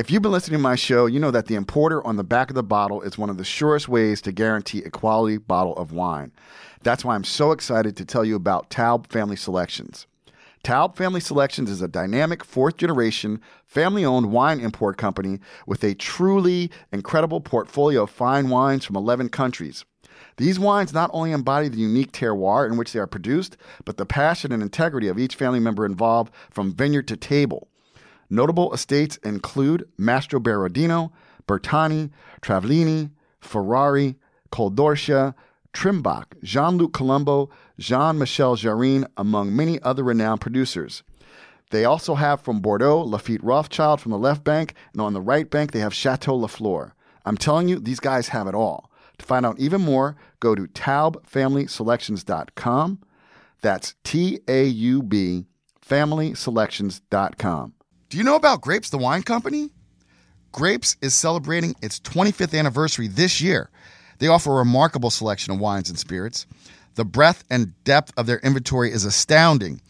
If you've been listening to my show, you know that the importer on the back of the bottle is one of the surest ways to guarantee a quality bottle of wine. That's why I'm so excited to tell you about Taub Family Selections. Taub Family Selections is a dynamic fourth generation, family owned wine import company with a truly incredible portfolio of fine wines from 11 countries. These wines not only embody the unique terroir in which they are produced, but the passion and integrity of each family member involved from vineyard to table. Notable estates include Mastroberardino, Bertani, Travaglini, Ferrari, Col d'Orcia, Trimbach, Jean Luc Colombo, Jean Michel Gerin, among many other renowned producers. They also have from Bordeaux, Lafite Rothschild from the left bank, and on the right bank, they have Chateau Lafleur. I'm telling you, these guys have it all. To find out even more, go to taubfamilyselections.com. That's T A U B familyselections.com. Do you know about Grapes, the wine company? Grapes is celebrating its 25th anniversary this year. They offer a remarkable selection of wines and spirits. The breadth and depth of their inventory is astounding.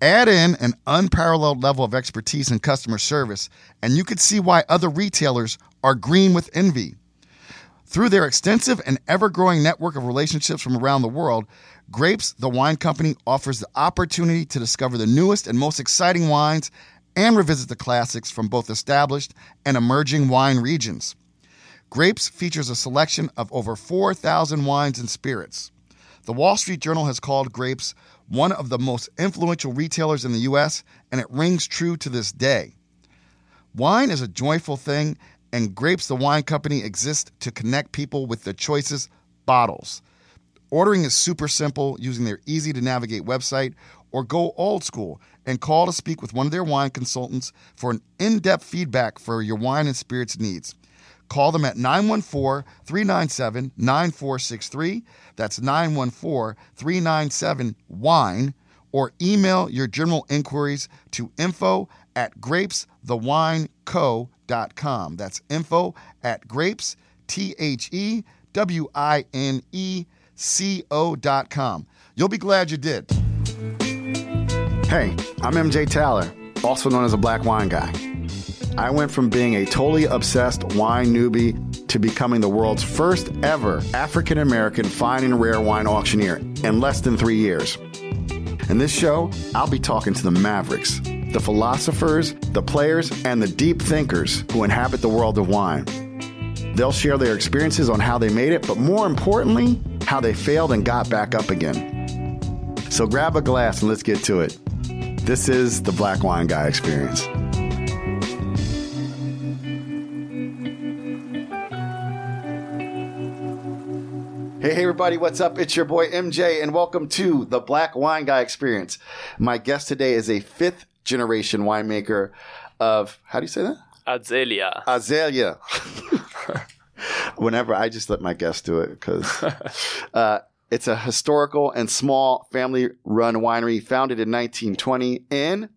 Add in an unparalleled level of expertise and customer service, and you could see why other retailers are green with envy. Through their extensive and ever growing network of relationships from around the world, Grapes, the wine company, offers the opportunity to discover the newest and most exciting wines and revisit the classics from both established and emerging wine regions. Grapes features a selection of over 4,000 wines and spirits. The Wall Street Journal has called Grapes one of the most influential retailers in the U.S., and it rings true to this day. Wine is a joyful thing, and Grapes, the wine company, exists to connect people with the choices bottles. Ordering is super simple using their easy to navigate website, or go old school and call to speak with one of their wine consultants for an in depth feedback for your wine and spirits needs. Call them at 914 397 9463. That's 914 397 WINE. Or email your general inquiries to info at grapesthewineco.com. That's info at grapes, T H E W I N E C O.com. You'll be glad you did. Hey, I'm MJ Taylor, also known as a black wine guy. I went from being a totally obsessed wine newbie to becoming the world's first ever African American fine and rare wine auctioneer in less than three years. In this show, I'll be talking to the mavericks, the philosophers, the players, and the deep thinkers who inhabit the world of wine. They'll share their experiences on how they made it, but more importantly, how they failed and got back up again. So grab a glass and let's get to it. This is the Black Wine Guy Experience. Hey, hey, everybody, what's up? It's your boy MJ, and welcome to the Black Wine Guy Experience. My guest today is a fifth generation winemaker of, how do you say that? Azelia. Azalea. Whenever I just let my guests do it because uh, it's a historical and small family run winery founded in 1920 in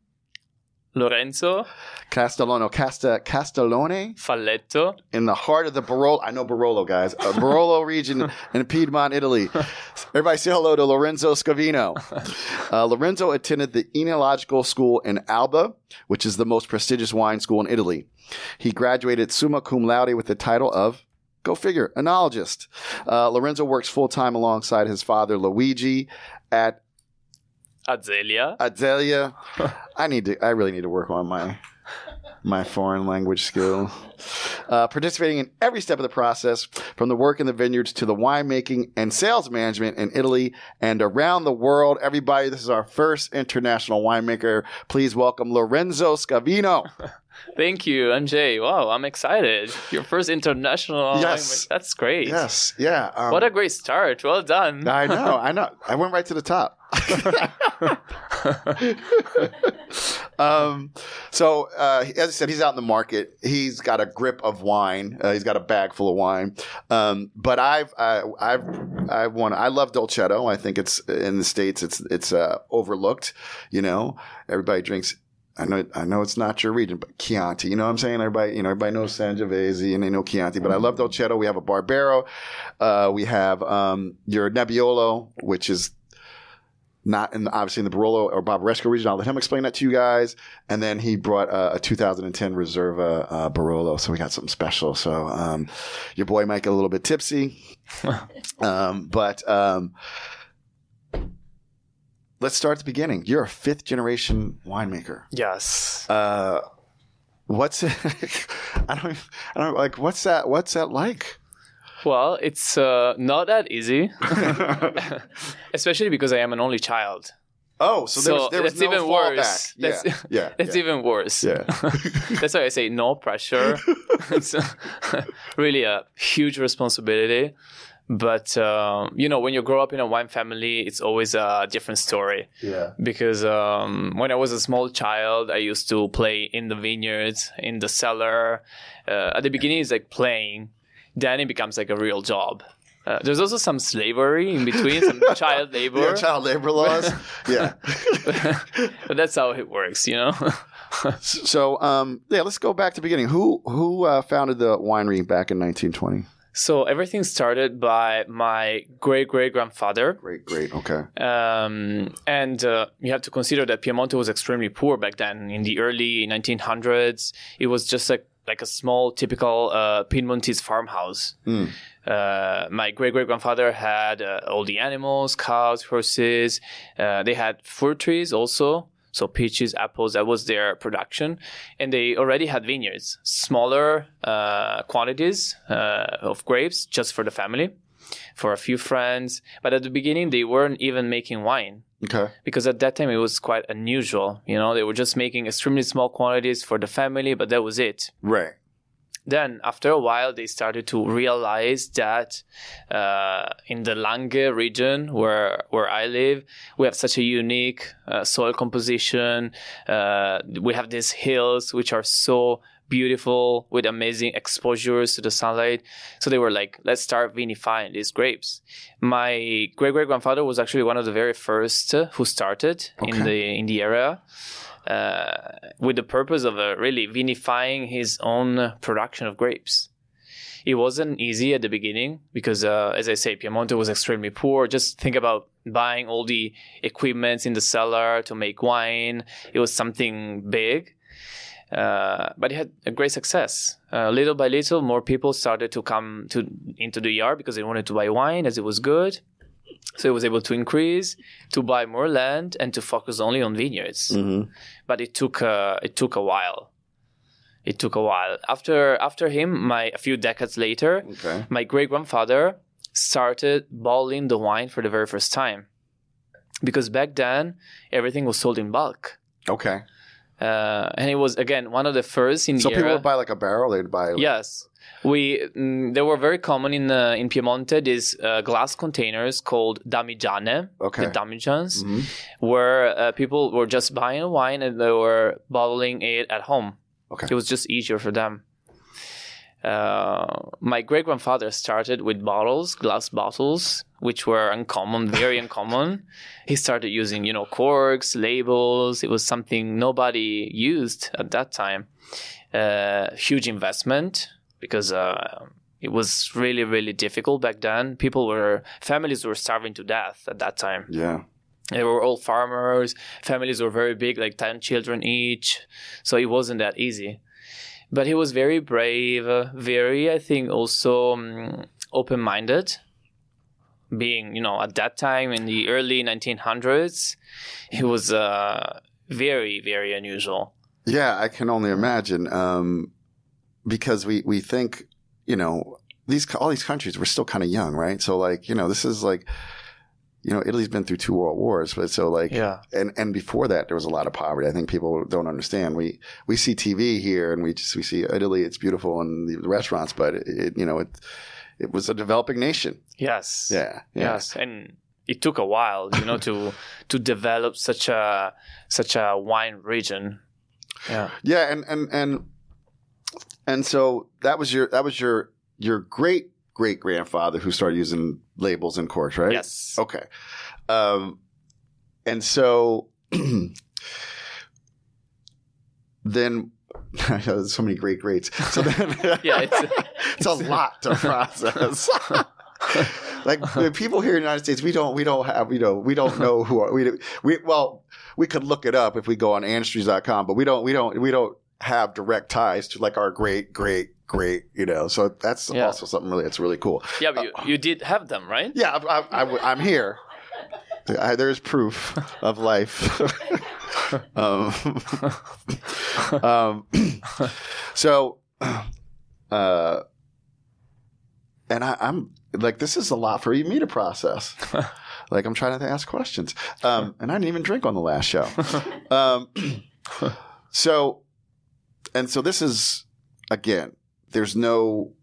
Lorenzo. Castellano, Casta, Castellone. Falletto. in the heart of the Barolo. I know Barolo, guys. Uh, Barolo region in Piedmont, Italy. Everybody say hello to Lorenzo Scavino. Uh, Lorenzo attended the Enological School in Alba, which is the most prestigious wine school in Italy. He graduated summa cum laude with the title of Go figure, enologist. Uh, Lorenzo works full time alongside his father Luigi at Azelia. Azelia. I need to. I really need to work on my my foreign language skill. Uh, participating in every step of the process, from the work in the vineyards to the winemaking and sales management in Italy and around the world. Everybody, this is our first international winemaker. Please welcome Lorenzo Scavino. Thank you, MJ. Wow, I'm excited. Your first international. Yes. That's great. Yes, yeah. Um, What a great start. Well done. I know, I know. I went right to the top. um, so, uh, as I said, he's out in the market. He's got a grip of wine. Uh, he's got a bag full of wine. Um, but I've, I, I've, I want. I love Dolcetto. I think it's in the states. It's it's uh, overlooked. You know, everybody drinks. I know, I know it's not your region, but Chianti. You know what I'm saying? Everybody, you know, everybody knows Sangiovese and they know Chianti. But I love Dolcetto. We have a Barbera. Uh, we have um, your Nebbiolo, which is not in the, obviously in the Barolo or Barbaresco region. I'll let him explain that to you guys. And then he brought uh, a 2010 Reserva uh, Barolo, so we got something special. So um, your boy might get a little bit tipsy, um, but um, let's start at the beginning. You're a fifth generation winemaker. Yes. Uh, what's it? I don't. I don't like. What's that? What's that like? Well, it's uh, not that easy, especially because I am an only child. Oh, so, there was, there that's no even fallback. worse. Yeah, That's, yeah, that's yeah. even worse. Yeah. that's why I say no pressure. it's really a huge responsibility. But um, you know, when you grow up in a wine family, it's always a different story. yeah. Because um, when I was a small child, I used to play in the vineyards, in the cellar. Uh, at the beginning, it's like playing. Then it becomes like a real job. Uh, there's also some slavery in between, some child labor. Yeah, child labor laws. yeah. but that's how it works, you know. So, um, yeah, let's go back to the beginning. Who who uh, founded the winery back in 1920? So everything started by my great great grandfather, Great, great. Okay. um, and uh, you have to consider that Piemonte was extremely poor back then. In the early 1900s, it was just like like a small typical uh, Piedmontese farmhouse. Mm. Uh, my great great grandfather had uh, all the animals, cows, horses. Uh, they had fruit trees also, so peaches, apples. That was their production, and they already had vineyards, smaller uh, quantities uh, of grapes just for the family, for a few friends. But at the beginning, they weren't even making wine Okay. because at that time it was quite unusual. You know, they were just making extremely small quantities for the family, but that was it Right. Then after a while they started to realize that uh, in the Langhe region where where I live we have such a unique uh, soil composition. Uh, we have these hills which are so beautiful with amazing exposures to the sunlight. So they were like let's start vinifying these grapes. My great great grandfather was actually one of the very first who started in the in the area with the purpose of uh, really vinifying his own production of grapes. It wasn't easy at the beginning because, uh, as I say, Piemonte was extremely poor. Just think about buying all the equipment in the cellar to make wine. It was something big. Uh, but it had a great success. Uh, little by little, more people started to come to into the yard because they wanted to buy wine as it was good. So he was able to increase, to buy more land, and to focus only on vineyards Mm-hmm. but it took uh, it took a while. It took a while. After after him, my a few decades later, Okay. my great grandfather started bottling the wine for the very first time, because back then everything was sold in bulk, Okay. uh, and it was again one of the first in So the people era. would buy like a barrel. They'd buy. Yes, we mm, they were very common in uh, in Piemonte. These uh, glass containers called damigiane, Okay. the damigians, Mhm. where uh, people were just buying wine and they were bottling it at home. Okay. It was just easier for them. Uh, my great grandfather started with bottles, glass bottles, which were uncommon, very uncommon. He started using, you know, corks, labels. It was something nobody used at that time. Uh, huge investment because uh, it was really, really difficult back then. People were, families were starving to death at that time. Yeah. They were all farmers. Families were very big, like 10 children each. So it wasn't that easy. But he was very brave, very, I think, also um, open minded. Being, you know, at that time in the early 1900s, he was uh, very, very unusual. Yeah, I can only imagine. Um, because we we think, you know, these all these countries we're still kind of young, right? So like, you know, this is like, you know, Italy's been through two world wars, but so like, Yeah. and and before that there was a lot of poverty. I think people don't understand. We we see TV here and we just we see Italy. It's beautiful and the restaurants, but it, it you know it it was a developing nation. Yes. Yeah, yeah. Yes. And it took a while, you know, to to develop such a such a wine region. Yeah. Yeah, and and and and so that was your that was your your great great grandfather who started using labels in corks, right? Yes. Okay. Um, and so then there's so many great greats. So then Yeah, it's- it's a lot to process. like the people here in the United States, we don't we don't have you know we don't know who are we we well we could look it up if we go on andrews.com, but we don't we don't we don't have direct ties to like our great great great you know. So that's Yeah. also something really that's really cool. Yeah, but you, you did have them, right? Yeah, I, I'm here. I, there's proof of life. um, um, so, uh, and I, I'm like, this is a lot for me to process. like, I'm trying to ask questions, um, and I didn't even drink on the last show. Um, so, and so this is again. There's no.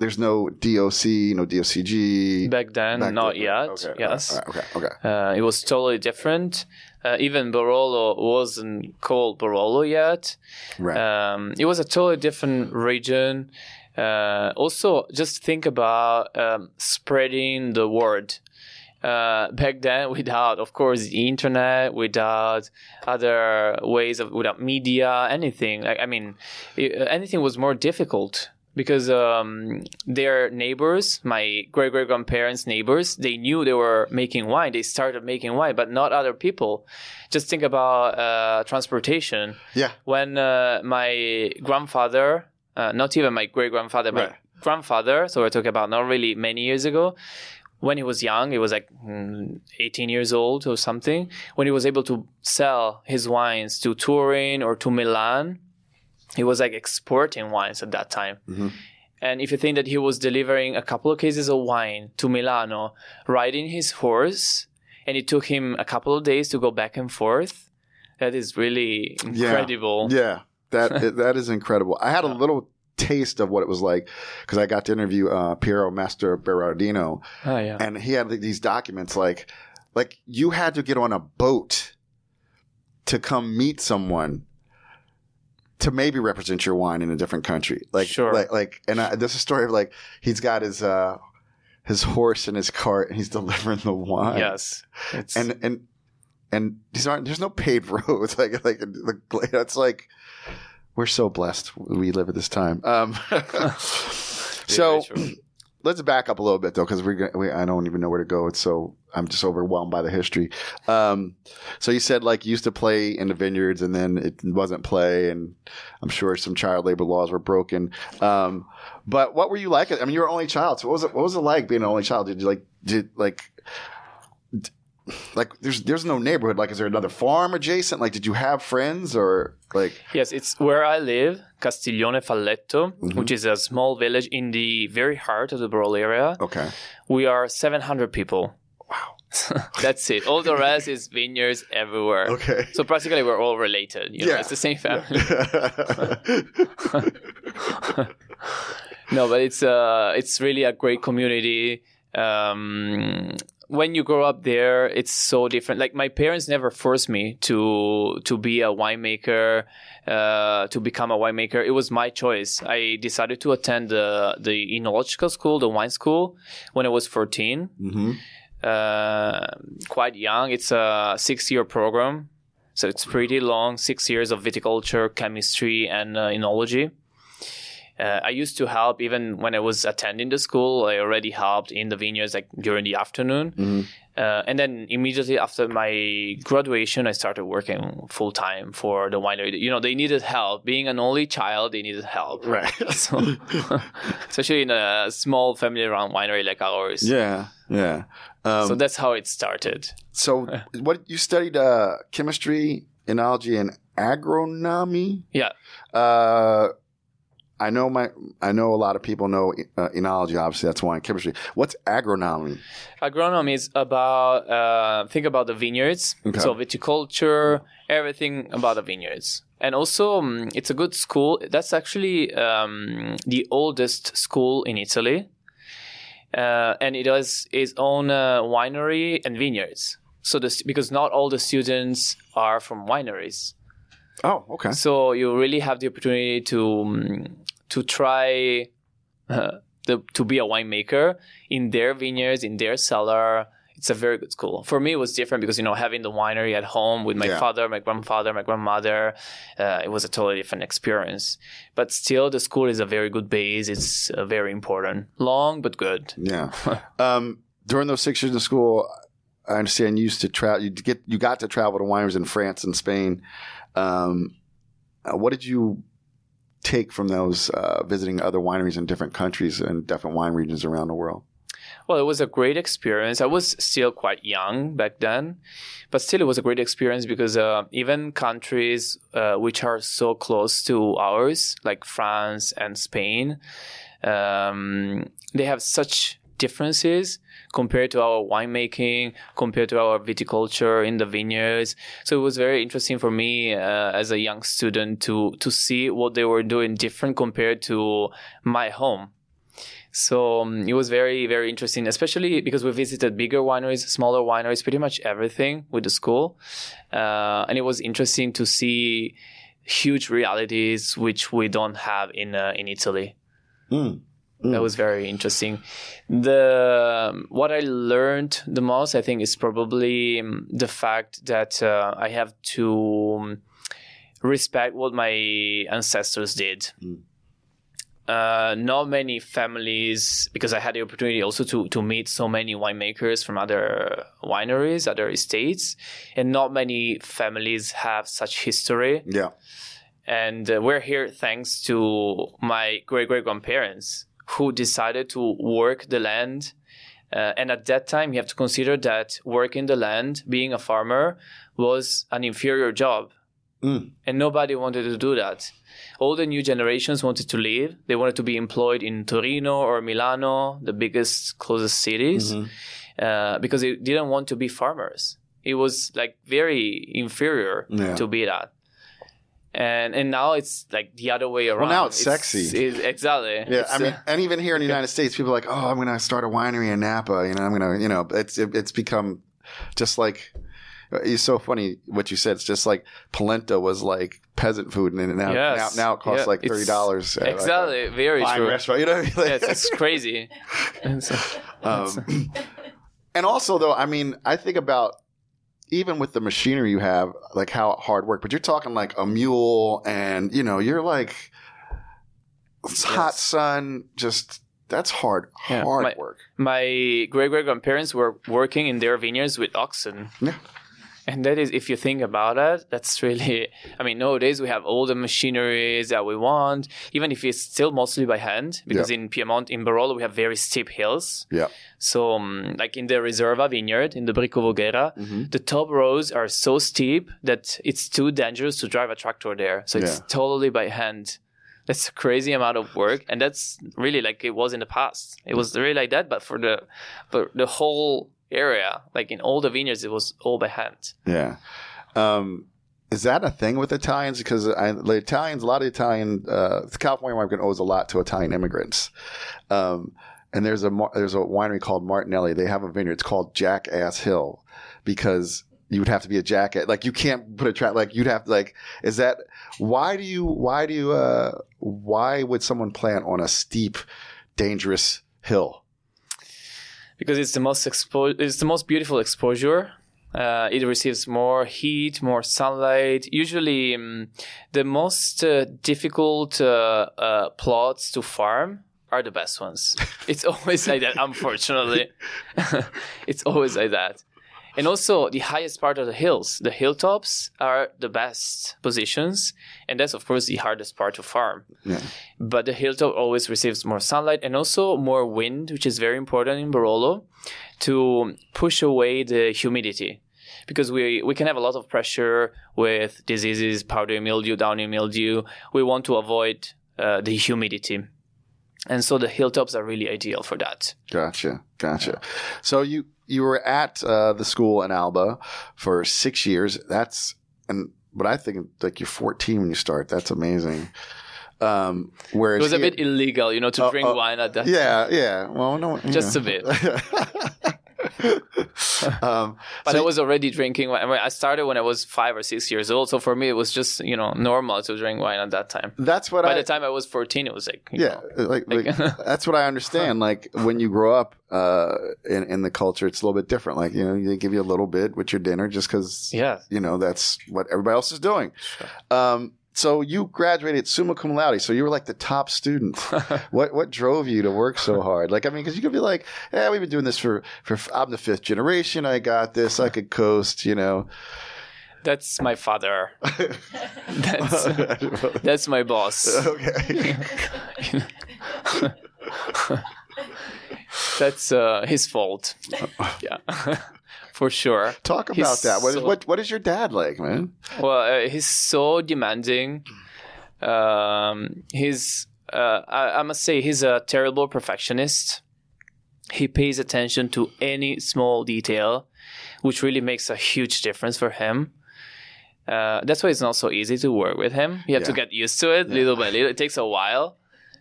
There's no DOC, no DOCG. Back then, Back not then. yet. Okay, yes. all right, okay. Okay. Uh, it was totally different. Uh, even Barolo wasn't called Barolo yet. Right. Um, it was a totally different region. Uh, also, just think about um, spreading the word. Uh, back then, without, of course, the internet, without other ways of, without media, anything. Like, I mean, it, anything was more difficult because um, their neighbors, my great great grandparents' neighbors, they knew they were making wine. They started making wine, but not other people. Just think about uh, transportation yeah. when uh, my grandfather, uh, not even my great grandfather, my Right. grandfather, so we're talking about not really many years ago, when he was young, he was like mm, 18 years old or something, when he was able to sell his wines to Turin or to Milan, he was like exporting wines at that time. Mhm. And if you think that he was delivering a couple of cases of wine to Milano, riding his horse, and it took him a couple of days to go back and forth, that is really incredible. Yeah. That that is incredible. I had a little taste of what it was like because I got to interview uh, Piero Mastroberardino, Oh, yeah. and he had these documents like like you had to get on a boat to come meet someone to maybe represent your wine in a different country like Sure. like like and I, there's a story of like he's got his uh his horse in his cart and he's delivering the wine Yes. It's, and and and these aren't there's no paved roads like like the it's like we're so blessed we live at this time. Um so let's back up a little bit though because we're gonna- we, I don't even know where to go it's so I'm just overwhelmed by the history. Um so you said like you used to play in the vineyards and then it wasn't play and I'm sure some child labor laws were broken. Um but what were you like? I mean you were only child so what was it what was it like being an only child? Did you like did like like there's there's no neighborhood like is there another farm adjacent like did you have friends or like Yes, it's where I live, Castiglione Falletto, Mm-hmm. which is a small village in the very heart of the Barolo area. okay We are 700 people. Wow. That's it. All the rest is vineyards everywhere. okay So practically we're all related. You know, Yeah. it's the same family. no, but it's uh, it's really a great community. Um, when you grow up there, it's so different. Like my parents never forced me to to be a winemaker, uh, to become a winemaker. It was my choice. I decided to attend the the enological school, the wine school, when I was fourteen. hmm Uh, quite young. It's a six year program. So it's pretty long, six years of viticulture, chemistry, and uh, enology. Uh, I used to help even when I was attending the school. I already helped in the vineyards like during the afternoon, Mhm. uh, and then immediately after my graduation, I started working full time for the winery. You know, they needed help. Being an only child, they needed help. right So, especially in a small family-run winery like ours. yeah yeah um, So that's how it started. So, what you studied uh, chemistry, enology, and agronomy. Yeah. Uh, I know my I know a lot of people know uh, enology. Obviously, that's wine chemistry. What's agronomy? Agronomy is about uh, think about the vineyards, Okay. so viticulture, everything about the vineyards, and also um, it's a good school. That's actually um, the oldest school in Italy, uh, and it has its own uh, winery and vineyards. So this because not all the students are from wineries. Oh, okay. So you really have the opportunity to um, to try uh, the, to be a winemaker in their vineyards, in their cellar. It's a very good school. For me, it was different because you know having the winery at home with my Yeah. father, my grandfather, my grandmother, uh, it was a totally different experience. But still, the school is a very good base. It's uh, very important. Long but good. Yeah. um, during those six years in school, I understand you used to travel. You get you got to travel to wineries in France and Spain. Um, uh, what did you take from those uh, visiting other wineries in different countries and different wine regions around the world? Well, it was a great experience. I was still quite young back then, but still, it was a great experience because uh, even countries uh, which are so close to ours, like France and Spain, um, they have such differences compared to our winemaking, compared to our viticulture in the vineyards. So it was very interesting for me uh, as a young student to to see what they were doing different compared to my home. So um, it was very, very interesting, especially because we visited bigger wineries, smaller wineries, pretty much everything with the school. Uh, and it was interesting to see huge realities which we don't have in uh, in Italy. Mm. Mm. That was very interesting. The what I learned the most, I think, is probably um, the fact that uh, I have to um, respect what my ancestors did. Mm. Uh, not many families, because I had the opportunity also to, to meet so many winemakers from other wineries, other estates, and not many families have such history. Yeah. And uh, we're here thanks to my great great grandparents who decided to work the land. Uh, and at that time, you have to consider that working the land, being a farmer, was an inferior job. Mm. And nobody wanted to do that. All the new generations wanted to leave. They wanted to be employed in Torino or Milano, the biggest, closest cities, mm-hmm. uh, because they didn't want to be farmers. It was like very inferior yeah. to be that and and now it's like the other way around. Well, now it's, it's sexy. It's, exactly. Yeah, it's, I mean, uh, and even here in the United States, people are like, "Oh, I'm going to start a winery in Napa." You know, I'm going to, you know, it's it, it's become just like it's so funny what you said. It's just like polenta was like peasant food, and now yes. now, now it costs yeah. like thirty dollars. Exactly, like very true. Restaurant, you know, like, yes, it's crazy. um, and also, though, I mean, I think about even with the machinery you have, like how hard work, but you're talking like a mule and, you know, you're like yes. hot sun, just that's hard, yeah. hard my, work. My great great grandparents were working in their vineyards with oxen. Yeah. And that is, if you think about it, that's really, I mean, nowadays we have all the machineries that we want, even if it's still mostly by hand, because in Piedmont, in Barolo, we have very steep hills. Yeah. So, um, like in the Reserva vineyard, in the Bricco Voghera, mm-hmm. the top rows are so steep that it's too dangerous to drive a tractor there. So it's yeah. totally by hand. That's a crazy amount of work. And that's really like it was in the past. It was really like that, but for the, for the whole area. Like in all the vineyards, it was all by hand. Yeah. Um, is that a thing with Italians? Because the Italians, a lot of Italian, uh, the California market owes a lot to Italian immigrants. Um, and there's a there's a winery called Martinelli. They have a vineyard. It's called Jackass Hill because you would have to be a jacket. Like you can't put a trap. Like you'd have to like. Is that why do you why do you uh why would someone plant on a steep, dangerous hill? Because it's the most expo- it's the most beautiful exposure. Uh, it receives more heat, more sunlight. Usually, um, the most uh, difficult uh, uh plots to farm are the best ones. It's always like that. Unfortunately, it's always like that. And also the highest part of the hills, the hilltops are the best positions. And that's, of course, the hardest part to farm. Yeah. But the hilltop always receives more sunlight and also more wind, which is very important in Barolo to push away the humidity. Because we, we can have a lot of pressure with diseases, powdery mildew, downy mildew. We want to avoid uh, the humidity. And so the hilltops are really ideal for that. Gotcha. Gotcha. So you you were at uh, the school in Alba for six years. That's and but I think like you're 14 when you start. That's amazing. Um, whereas it was a bit illegal, you know, to uh, drink uh, wine at that. Yeah, time. yeah. Well, no, just know. a bit. um, but so I was already drinking wine. I, mean, I started when I was five or six years old, so for me it was just you know normal to drink wine at that time. That's what. By I, the time I was fourteen, it was like yeah, know, like, like, that's what I understand. Like when you grow up uh, in in the culture, it's a little bit different. Like you know, they give you a little bit with your dinner just because yeah, you know that's what everybody else is doing. Sure. Um, so you graduated summa cum laude, so you were like the top student. what what drove you to work so hard? Like, I mean, because you could be like, "Yeah, we've been doing this for for. I'm the fifth generation. I got this. I could coast." You know. That's my father. that's that's my boss. okay. That's uh, his fault. Yeah, for sure. Talk about He's that. What, so- what what is your dad like, man? Well, uh, he's so demanding. Um, he's, uh, I, I must say, he's a terrible perfectionist. He pays attention to any small detail, which really makes a huge difference for him. Uh, that's why it's not so easy to work with him. You have to get used to it little by little. It takes a while.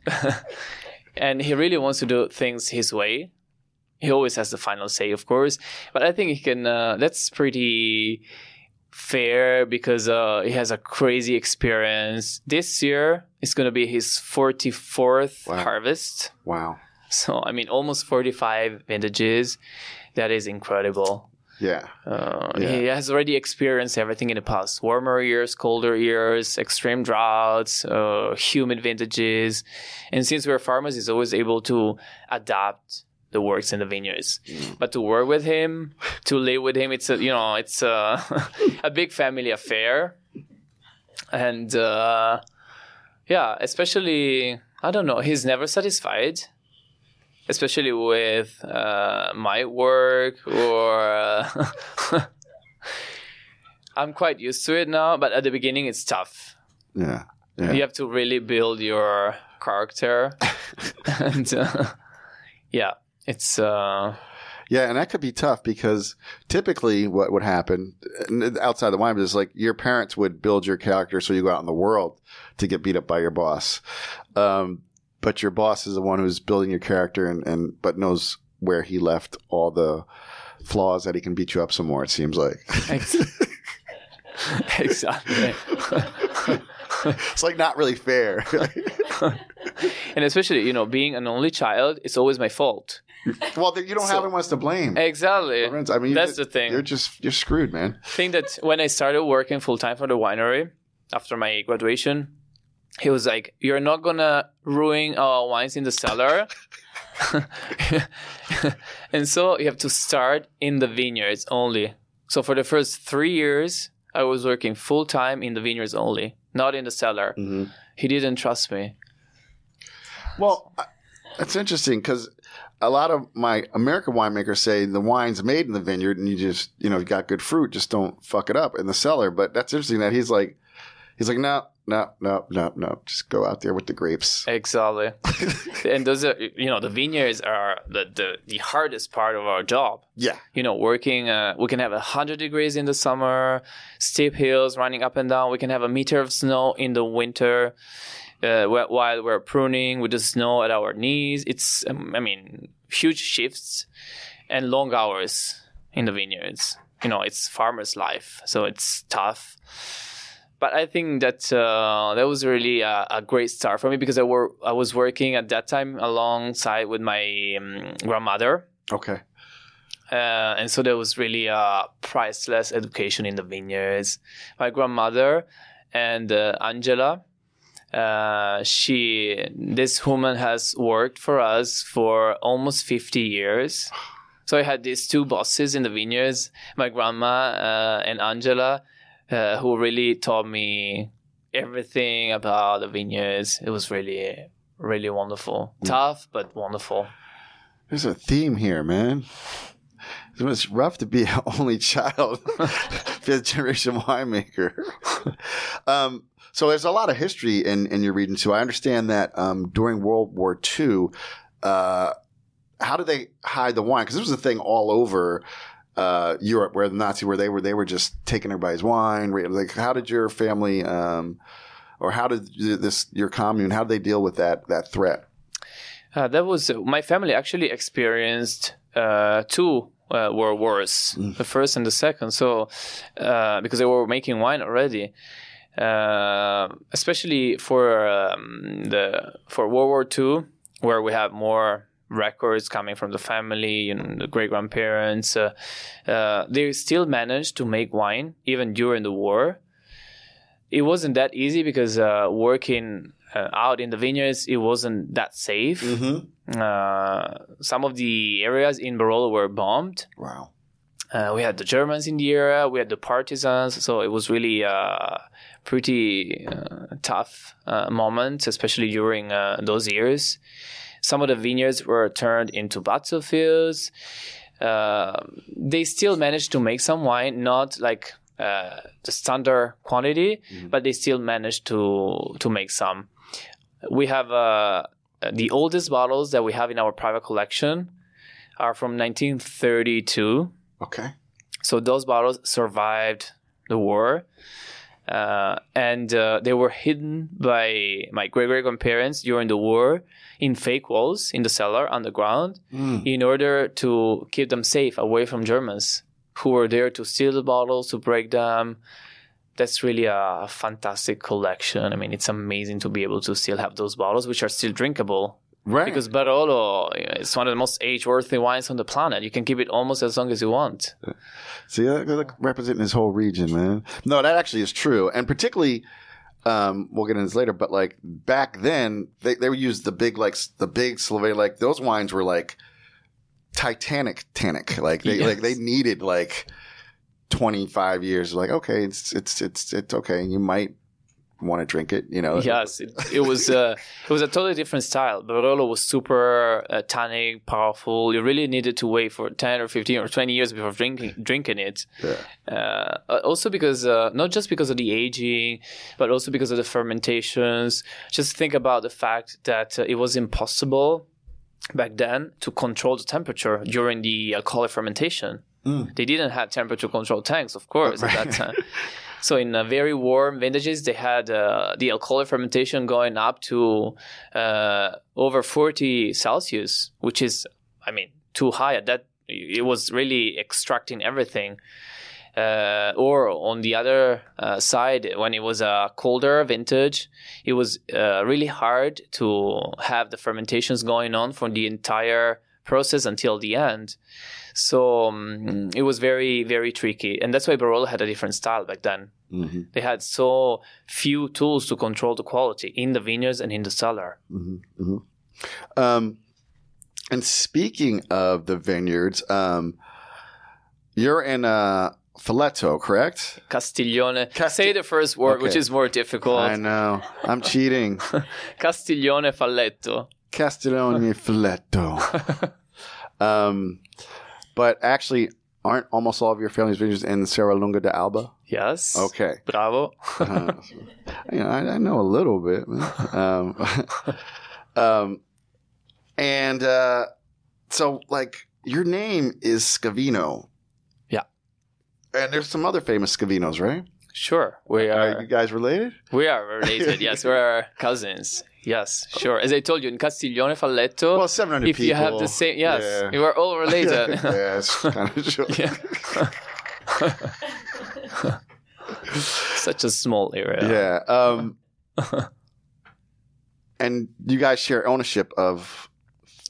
and he really wants to do things his way. He always has the final say, of course. But I think he can, uh, that's pretty fair because uh, he has a crazy experience. This year is going to be his 44th Wow. harvest. Wow. So, I mean, almost 45 vintages. That is incredible. Yeah. Uh, Yeah. He has already experienced everything in the past warmer years, colder years, extreme droughts, uh, humid vintages. And since we're farmers, he's always able to adapt the works in the vineyards. But to work with him, to live with him, it's a, you know, it's a, a big family affair. And uh, yeah, especially, I don't know, he's never satisfied especially with uh, my work or uh, I'm quite used to it now, but at the beginning it's tough. Yeah. Yeah. You have to really build your character, and uh, yeah, it's uh, Yeah, and that could be tough because typically what would happen outside the wine business, like your parents would build your character so you go out in the world to get beat up by your boss. Um, but your boss is the one who's building your character and, and but knows where he left all the flaws that he can beat you up some more, it seems like. exactly. it's like not really fair. and especially you know being an only child, it's always my fault. well, you don't have anyone else to blame. Exactly. I mean, that's the thing. You're just you're screwed, man. I think that when I started working full time for the winery after my graduation, he was like, "You're not gonna ruin our wines in the cellar." and so you have to start in the vineyards only. So for the first three years, I was working full time in the vineyards only, not in the cellar. Mhm. He didn't trust me. Well, that's interesting because a lot of my American winemakers say the wine's made in the vineyard and you just, you know, you got good fruit, just don't fuck it up in the cellar. But that's interesting that he's like, he's like, no, no, no, no, no, just go out there with the grapes. Exactly. and those are, you know, the vineyards are the, the, the hardest part of our job. Yeah. you know, working, uh, we can have 100 degrees in the summer, steep hills running up and down. We can have a meter of snow in the winter uh, while we're pruning with the snow at our knees. It's, um, I mean, huge shifts and long hours in the vineyards. You know, it's farmer's life, so it's tough. But I think that uh, that was really a, a great start for me because I, wor- I was working at that time alongside with my um, grandmother Okay. uh, and so there was really a priceless education in the vineyards. My grandmother and uh, Angela, uh, she this woman has worked for us for almost 50 years. So I had these two bosses in the vineyards, my grandma uh, and Angela, uh, who really taught me everything about the vineyards. It was really, really wonderful. Tough, but wonderful. There's a theme here, man. It was rough to be an only child, fifth generation winemaker. um, so there's a lot of history in, in your region too. I understand that um, during World War II, uh, how did they hide the wine? Because this was a thing all over uh, Europe, where the Nazi, where they were, they were just taking everybody's wine. Like, how did your family, um, or how did this your commune? How did they deal with that that threat? Uh, that was my family actually experienced uh, two uh, world wars, the first and the second. So uh, because they were making wine already, uh, especially for um, the for World War II, where we have more records coming from the family, you know, the great grandparents. Uh, uh, they still managed to make wine even during the war. it wasn't that easy because uh, working uh, out in the vineyards it wasn't that safe. Mm-hmm. Uh, some of the areas in Barolo were bombed. Wow. Uh, we had the Germans in the area, we had the partisans, so it was really a pretty uh, tough uh, moment, especially during uh, those years. Some of the vineyards were turned into battlefields. Uh, they still managed to make some wine, not like uh, the standard quantity, but they still managed to to make some. We have the oldest bottles that we have in our private collection are from 1932 Okay. so those bottles survived the war, uh, and uh, they were hidden by my great great grandparents during the war in fake walls in the cellar underground, in order to keep them safe away from Germans who were there to steal the bottles, to break them. That's really a fantastic collection. I mean, it's amazing to be able to still have those bottles, which are still drinkable. Right. Because Barolo is one of the most age-worthy wines on the planet. You can keep it almost as long as you want. See, that, representing this whole region, man. No, that actually is true, and particularly, um, we'll get into this later. But like back then, they they would use the big like the big Slovenia like those wines were like Titanic tannic. Like they like they needed like twenty five years. Like okay, it's it's it's it's okay. You might want to drink it. You know. yes, it, it was uh, it was a totally different style. Barolo was super uh, tannic, powerful. You really needed to wait for ten or fifteen or twenty years before drinking drinking it. Yeah. Uh, also because uh, not just because of the aging, but also because of the fermentations. Just think about the fact that uh, it was impossible back then to control the temperature during the alcoholic fermentation. They didn't have temperature control tanks, of course, at that time. So in uh, very warm vintages, they had uh, the alcoholic fermentation going up to uh, over 40 Celsius, which is, I mean, too high at that. It was really extracting everything. Uh, or on the other uh, side, when it was a colder vintage, it was uh, really hard to have the fermentations going on for the entire process until the end. So um, it was very, very tricky. And that's why Barolo had a different style back then. hmm They had so few tools to control the quality in the vineyards and in the cellar. hmm Um, and speaking of the vineyards, um, you're in uh, Filetto, correct? Castiglione. Casti- Say the first word, which is more difficult. I know. I'm cheating. Castiglione Falletto. Castiglione Filetto. um, but actually, aren't almost all of your family's vineyards in Serralunga de Alba? Yes. Okay. Bravo. Uh, you know, I, I know a little bit. Um, um, and uh, so, like, your name is Scavino. Yeah. And there's some other famous Scavinos, right? Sure. We Are are you guys related? we are related. yes, we are cousins. Yes, sure. As I told you, in Castiglione Falletto, Well, 700 if you have the same, yes, Yeah. you are all related. yeah, it's kind of sure. Yeah. Such a small area. Yeah. Um, and you guys share ownership of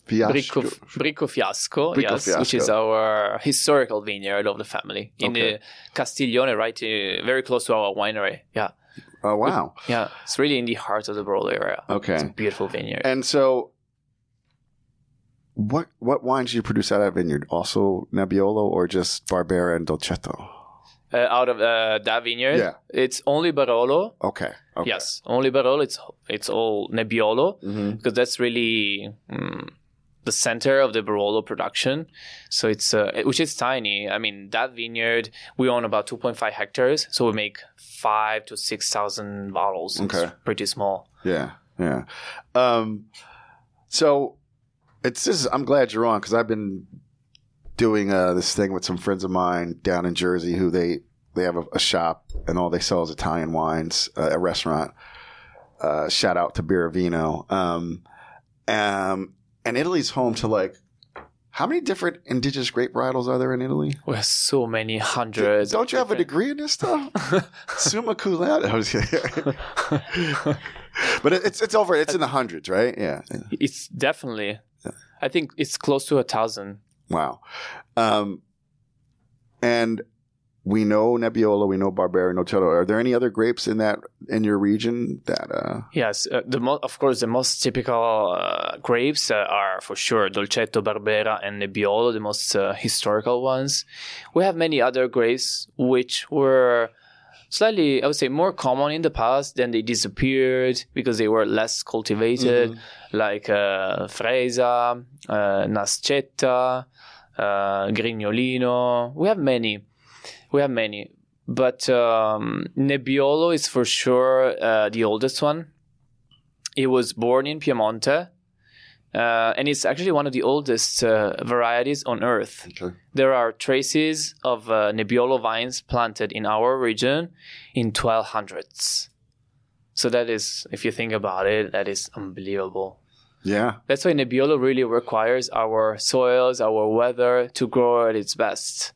Fiasco. Bricco Fiasco, Bricco yes, which is our historical vineyard of the family in Okay. the Castiglione, right, uh, very close to our winery. Yeah, Oh, wow. yeah, it's really in the heart of the Barolo area. Okay, It's a beautiful vineyard. And so, what what wines do you produce out of that vineyard? Also Nebbiolo or just Barbera and Dolcetto? uh, out of uh, that vineyard, Yeah. it's only Barolo. Okay. okay. Yes, only Barolo. It's it's all Nebbiolo hmm because that's really mm, the center of the Barolo production. So it's uh, which is tiny. I mean, that vineyard we own about 2.5 hectares, so we make five to six thousand bottles. Okay. It's pretty small. Yeah. Yeah. Um, so it's this. I'm glad you're on because I've been doing uh, this thing with some friends of mine down in Jersey who they they have a, a shop and all they sell is Italian wines, uh, a restaurant. Uh, shout out to Biravino. Um, um, and Italy's home to like how many different indigenous grape varietals are there in Italy? We have so many hundreds. Don't you have a degree in this stuff? Summa cum laude. But it's it's over. It's in the hundreds, right? Yeah. It's definitely. I think it's close to a thousand. Wow. Um, and we know Nebbiolo, we know Barbera, Dolcetto. Are there any other grapes in that in your region that? Uh... Yes, uh, the mo- of course the most typical uh, grapes uh, are for sure Dolcetto, Barbera, and Nebbiolo, the most uh, historical ones. We have many other grapes which were slightly, I would say, more common in the past. Then they disappeared because they were less cultivated, like uh, Freisa, uh, Nascetta, uh, Grignolino. We have many. We have many. But um, Nebbiolo is for sure uh, the oldest one. It was born in Piemonte. Uh, and it's actually one of the oldest uh, varieties on earth. Okay. There are traces of uh, Nebbiolo vines planted in our region in 1200s. So that is, if you think about it, that is unbelievable. Yeah. That's why Nebbiolo really requires our soils, our weather to grow at its best.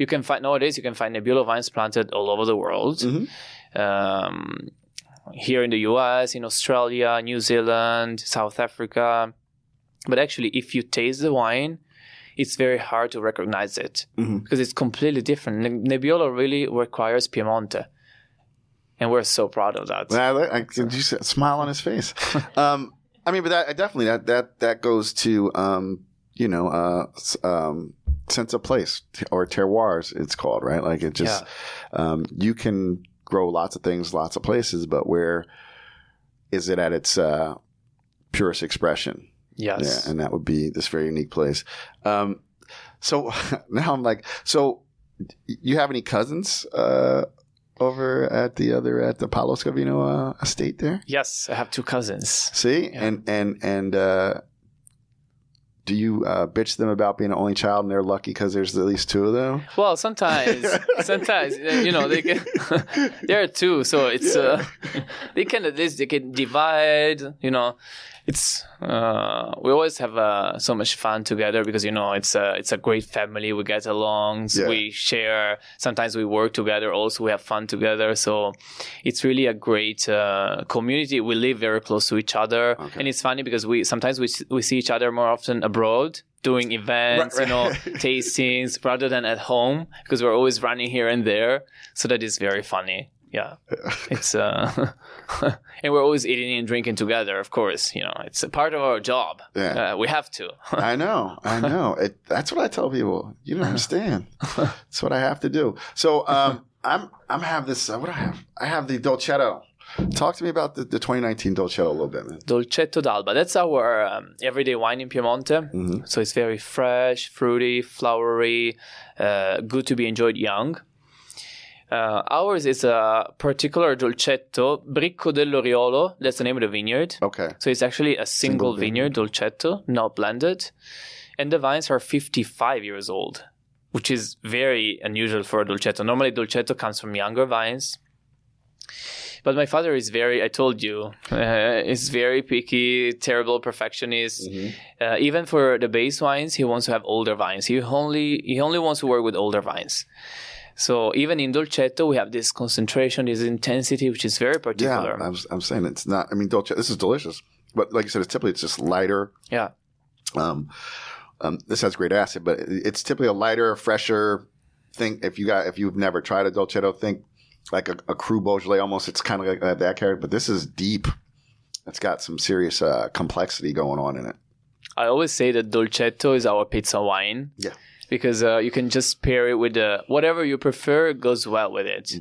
You can find nowadays you can find Nebbiolo vines planted all over the world. Mhm. Um, here in the U.S., in Australia, New Zealand, South Africa. But actually, if you taste the wine, it's very hard to recognize it Mhm. because it's completely different. Ne- Nebbiolo really requires Piemonte, and we're so proud of that. I, I, I did you see a smile on his face? um, I mean, but that definitely that that that goes to um, you know uh, um, sense of place or terroirs. It's called right. Like it just um, you can grow lots of things, lots of places, but where is it at its uh, purest expression? Yes. Yeah, and that would be this very unique place. Um, so now I'm like, so you have any cousins uh, over at the other at the Paolo Scavino uh, estate there? Yes, I have two cousins. See, Yeah. and and and uh, do you uh, bitch them about being an only child and they're lucky because there's at least two of them? Well, sometimes, sometimes uh, you know they can. there are two, so it's uh, they can at least they can divide. You know, it's uh, we always have uh, so much fun together because you know it's a it's a great family. We get along. so Yeah. We share. Sometimes we work together. Also, we have fun together. So it's really a great uh, community. We live very close to each other, Okay. and it's funny because we sometimes we we see each other more often abroad doing events, Right, you know, right. tastings rather than at home because we're always running here and there. So that is very funny. Yeah, it's uh, and we're always eating and drinking together. Of course, you know, it's a part of our job. Yeah. Uh, we have to. I know, I know. It, that's what I tell people. You don't understand. That's what I have to do. So um, I'm I'm have this. Uh, what do I have? I have the Dolcetto. Talk to me about the, the 2019 Dolcetto a little bit, man. Dolcetto d'Alba. That's our um, everyday wine in Piemonte. Mhm. So it's very fresh, fruity, flowery, uh, good to be enjoyed young. Uh, ours is a particular Dolcetto, Bricco dell'Oriolo. That's the name of the vineyard. Okay. So it's actually a single, Single vineyard, Dolcetto, not blended. And the vines are 55 years old, which is very unusual for a Dolcetto. Normally, Dolcetto comes from younger vines. But my father is very, I told you, uh, is very picky, terrible perfectionist. Uh, even for the base wines, he wants to have older vines. He only he only wants to work with older vines. So even in Dolcetto, we have this concentration, this intensity, which is very Yeah, particular. I'm, I'm saying it's not. I mean, Dolce. This is delicious, but like you said, it's typically it's just lighter. yeah. Um, um, this has great acid, but it's typically a lighter, fresher thing. If you got, if you've never tried a Dolcetto, think like a, a Cru Beaujolais. Almost, it's kind of like that, that character, but this is deep. It's got some serious uh, complexity going on in it. I always say that Dolcetto is our pizza wine. Yeah. Because uh, you can just pair it with uh, whatever you prefer, goes well with it.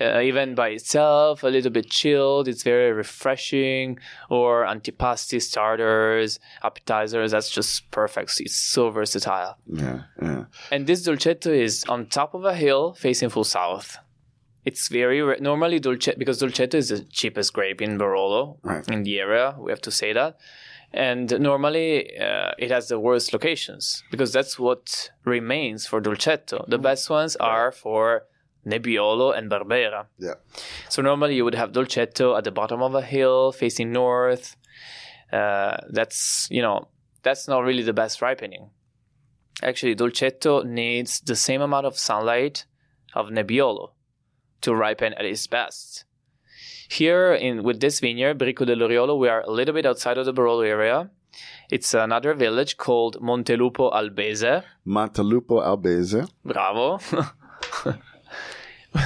Uh, even by itself, a little bit chilled, it's very refreshing. Or antipasti starters, appetizers, that's just perfect. It's so versatile. Yeah, yeah. And this Dolcetto is on top of a hill facing full south. It's very re- normally Dolcetto because Dolcetto is the cheapest grape in Barolo Right. in the area. We have to say that, and normally uh, it has the worst locations because that's what remains for Dolcetto. The best ones are for Nebbiolo and Barbera. Yeah. So normally you would have Dolcetto at the bottom of a hill facing north. Uh, that's you know that's not really the best ripening. Actually, Dolcetto needs the same amount of sunlight of Nebbiolo to ripen at its best. Here in with this vineyard, Bricco dell'Oriolo, we are a little bit outside of the Barolo area. It's another village called Montelupo Albese. Montelupo Albese. Bravo.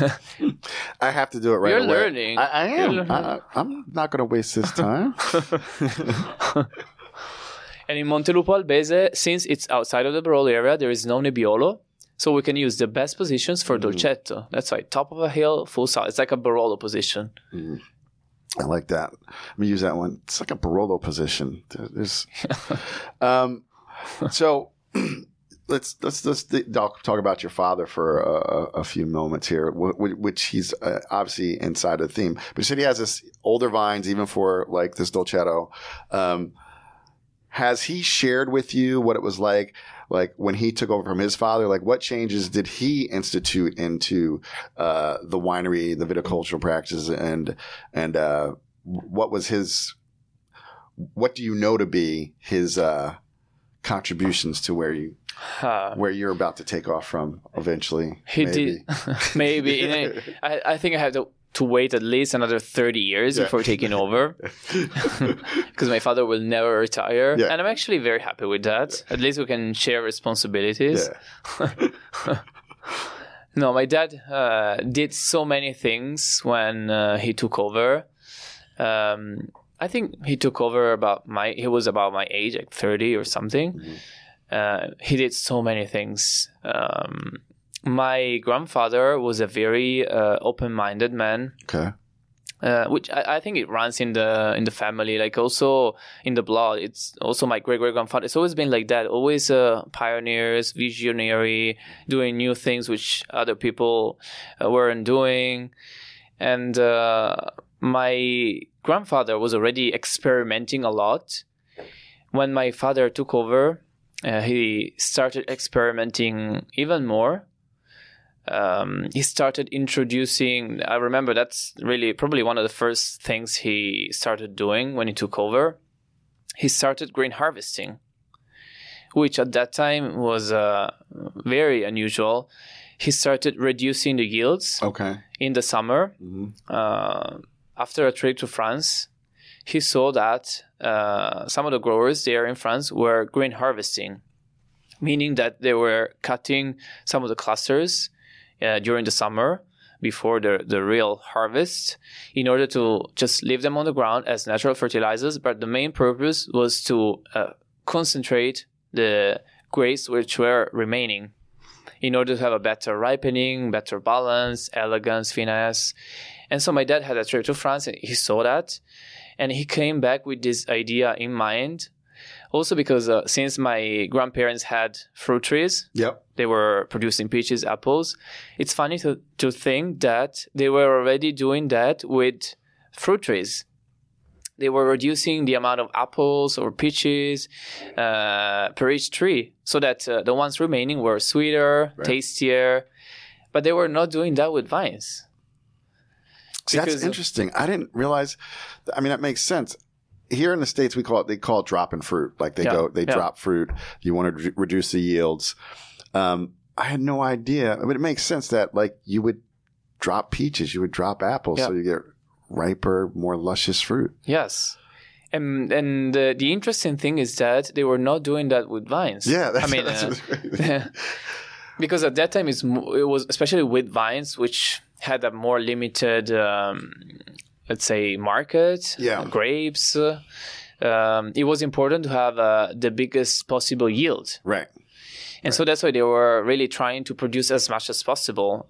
I have to do it right You're away. learning. I, I You're am. learning. I, I'm not going to waste this time. And in Montelupo Albese, since it's outside of the Barolo area, there is no Nebbiolo. So we can use the best positions for Dolcetto. That's right. Top of a hill, full south. It's like a Barolo position. I like that. Let me use that one. It's like a Barolo position. There's, um, so let's let's let's talk talk about your father for a, a few moments here, wh- wh- which he's uh, obviously inside of the theme. But you said he has this older vines, even for like this Dolcetto. Um, has he shared with you what it was like? Like when he took over from his father, like what changes did he institute into uh, the winery, the viticultural practices, and and uh, what was his? What do you know to be his uh, contributions to where you Uh, where you're about to take off from eventually? he maybe? did. Maybe. I, I think I have to, to wait at least another 30 years Yeah. before taking over because my father will never retire. Yeah. And I'm actually very happy with that. At least we can share responsibilities. Yeah. No, my dad uh, did so many things when uh, he took over. Um, I think he took over about my. He was about my age, like thirty or something. Uh, he did so many things. Um, my grandfather was a very uh, open-minded man Okay. uh, which I, I think it runs in the in the family, like also in the blood. It's also my great great grandfather. It's always been like that. Always uh, pioneers, visionary, doing new things which other people uh, weren't doing. And uh, my grandfather was already experimenting a lot. When my father took over, uh, he started experimenting even more um, he started introducing i remember that's really probably one of the first things he started doing when he took over he started green harvesting which at that time was uh, very unusual he started reducing the yields Okay. in the summer Mhm. uh, after a trip to france he saw that uh, some of the growers there in france were green harvesting meaning that they were cutting some of the clusters uh, during the summer before the, the real harvest in order to just leave them on the ground as natural fertilizers. But the main purpose was to uh, concentrate the grapes which were remaining in order to have a better ripening, better balance, elegance, finesse. And so my dad had a trip to France and he saw that and he came back with this idea in mind. Also because uh, since my grandparents had fruit trees, Yep. they were producing peaches, apples. It's funny to, to think that they were already doing that with fruit trees. They were reducing the amount of apples or peaches uh, per each tree so that uh, the ones remaining were sweeter, Right. tastier. But they were not doing that with vines. See, that's interesting. I didn't realize. I mean, that makes sense. Here in the states, we call it they call it dropping fruit. Like they Yeah, go, they yeah. drop fruit. You want to re- reduce the yields. Um, I had no idea, but it makes sense that like you would drop peaches, you would drop apples, Yeah. so you get riper, more luscious fruit. Yes. And, and the, the interesting thing is that they were not doing that with vines. Yeah, that's, I mean, uh, because at that time it's, it was especially with vines which had a more limited um, let's say market Yeah. grapes um, it was important to have uh, the biggest possible yield right. and so that's why they were really trying to produce as much as possible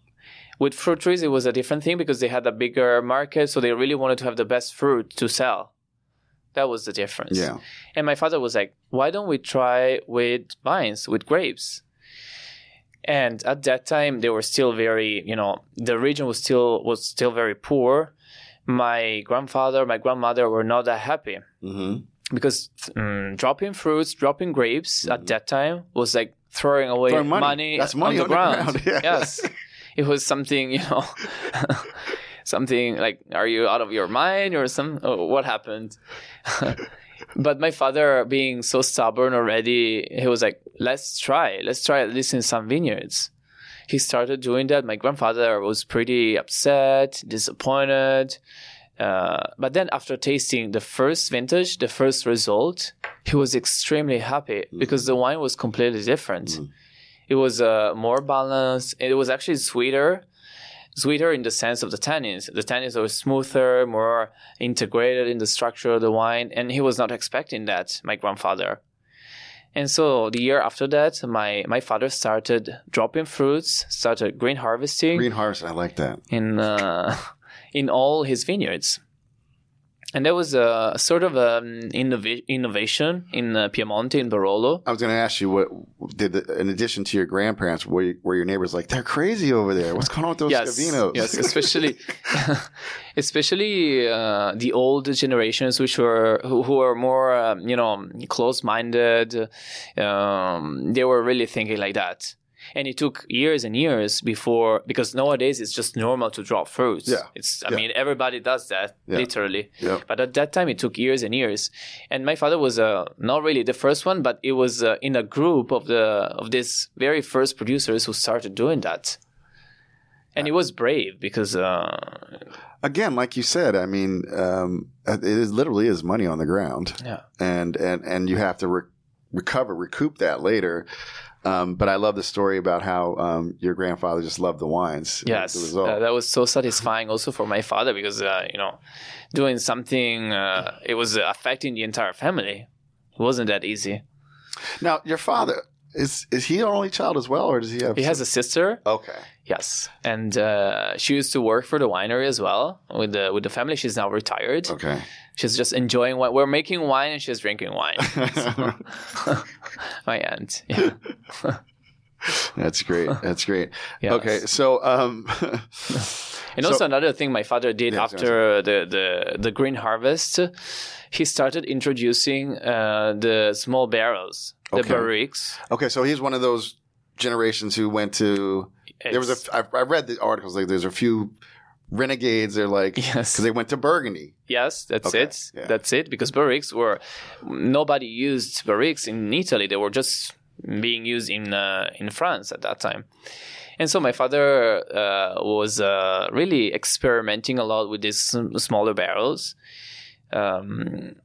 with fruit trees it was a different thing because they had a bigger market so they really wanted to have the best fruit to sell that was the difference Yeah. and my father was like, why don't we try with vines, with grapes? And at that time, they were still very, you know, the region was still was still very poor. My grandfather, my grandmother were not that happy hmm because mm, dropping fruits, dropping grapes at that time was like throwing away Mm-hmm. Throwing money. money, That's money on the on the ground. ground, yeah. Yes, it was something, you know, something like, are you out of your mind or some? Oh, what happened? but my father, being so stubborn already, he was like, let's try, let's try at least in some vineyards. He started doing that. My grandfather was pretty upset, disappointed. Uh, but then after tasting the first vintage, the first result, he was extremely happy because the wine was completely different. It was uh, more balanced. It was actually sweeter. sweeter in the sense of the tannins. The tannins were smoother, more integrated in the structure of the wine, and he was not expecting that, my grandfather. And so the year after that, my, my father started dropping fruits, started green harvesting Green harvest. I like that. in uh, in all his vineyards. And there was a sort of an innova- innovation in uh, Piemonte, in Barolo. I was going to ask you what did the, in addition to your grandparents, were, you, were your neighbors like they're crazy over there? What's going on with those yes, Scavinos? yes, especially, especially uh, the old generations, which were who, who were more, um, you know, close-minded. Um, they were really thinking like that, and it took years and years before because nowadays it's just normal to drop fruits. Yeah. it's. I Yeah. mean, everybody does that Yeah. literally. Yep. But at that time, it took years and years. And my father was uh, not really the first one, but it was uh, in a group of the of these very first producers who started doing that. And he was brave because uh, Again, like you said, I mean, um, it is literally is money on the ground. yeah, and and and you have to re- recover, recoup that later. Um, but I love the story about how um, your grandfather just loved the wines. yes, uh, that was so satisfying also for my father because uh, you know, doing something uh, it was affecting the entire family. It wasn't that easy. now, your father is is he an only child as well, or does he have? He has a sister, okay. yes, and uh, she used to work for the winery as well with the with the family. She's now retired. Okay. She's just enjoying wine. We're making wine and she's drinking wine. My aunt. Yeah. That's great. That's great. Yes. Okay, so um, And So- also another thing my father did Yeah, I was gonna after the, the, the green harvest, he started introducing uh, the small barrels, the Okay. barriques. okay, so he's one of those generations who went to. There was It's- a. I, I read the articles like there's a few renegades. They're like Yes. because they went to Burgundy. Yes, that's Okay, it. yeah. That's it. Because barriques were nobody used barriques in Italy. They were just being used in uh, in France at that time. And so my father uh, was uh, really experimenting a lot with these smaller barrels. Um,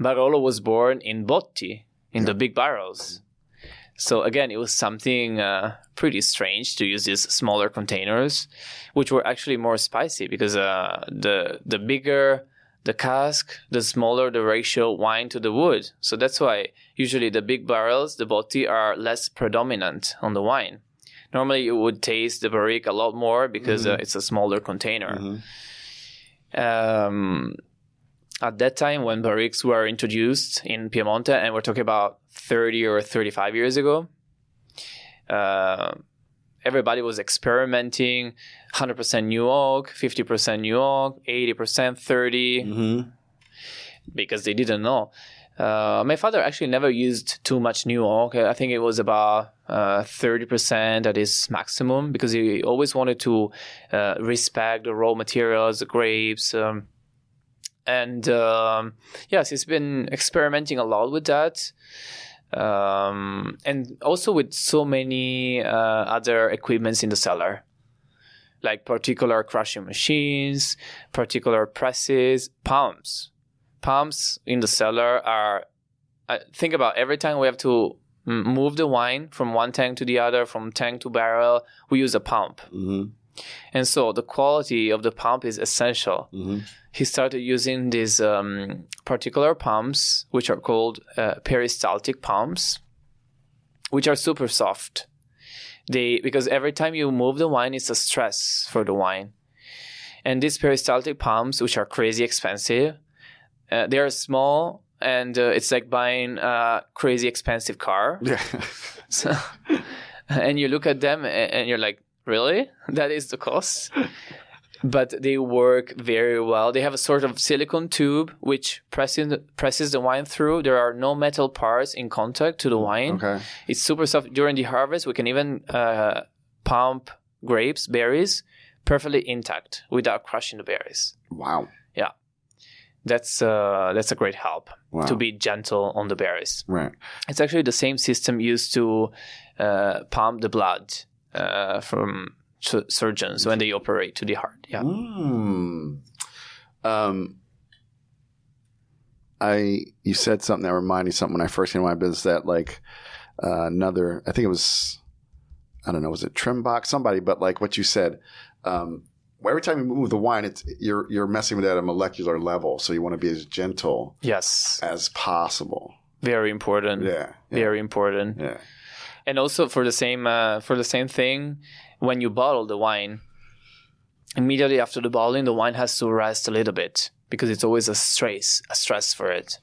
Barolo was born in Botti, in the big barrels. So again, it was something uh, pretty strange to use these smaller containers, which were actually more spicy because uh, the the bigger the cask, the smaller the ratio wine to the wood. So that's why usually the big barrels, the botti, are less predominant on the wine. Normally, you would taste the barrique a lot more because uh, it's a smaller container. Mhm. Um, at that time, when barriques were introduced in Piemonte, and we're talking about 30 or 35 years ago, uh, everybody was experimenting 100% new oak, 50% new oak, 80%, 30 Mm-hmm. because they didn't know. Uh, my father actually never used too much new oak. I think it was about uh, 30% at his maximum because he always wanted to uh, respect the raw materials, the grapes. Um, and um, yes, he's been experimenting a lot with that. Um, and also with so many uh, other equipments in the cellar like particular crushing machines, particular presses, pumps. Pumps in the cellar are. Uh, think about every time we have to move the wine from one tank to the other, from tank to barrel, we use a pump. Mm-hmm. And so the quality of the pump is essential. Mm-hmm. He started using these um, particular pumps, which are called uh, peristaltic pumps, which are super soft. They because every time you move the wine, it's a stress for the wine. And these peristaltic pumps, which are crazy expensive, uh, they are small, and uh, it's like buying a crazy expensive car. Yeah. So, and you look at them and you're like, really? That is the cost? But they work very well. They have a sort of silicone tube which presses presses the wine through. There are no metal parts in contact to the wine. okay. It's super soft. During the harvest, we can even uh, pump grapes, berries, perfectly intact without crushing the berries. Wow. Yeah. That's uh, that's a great help Wow. to be gentle on the berries. Right. It's actually the same system used to uh, pump the blood uh, from su- surgeons when they operate to the heart. Yeah. Mm. Um, I you said something that reminded me of something when I first came to my business that like uh, another I think it was I don't know was it Trimbach somebody but like what you said um, every time you move the wine, it's you're you're messing with it at a molecular level. So you want to be as gentle Yes, as possible. very important. Yeah. Yeah. Very important. yeah. and also for the same uh, for the same thing when you bottle the wine immediately after the bottling the wine has to rest a little bit because it's always a stress a stress for it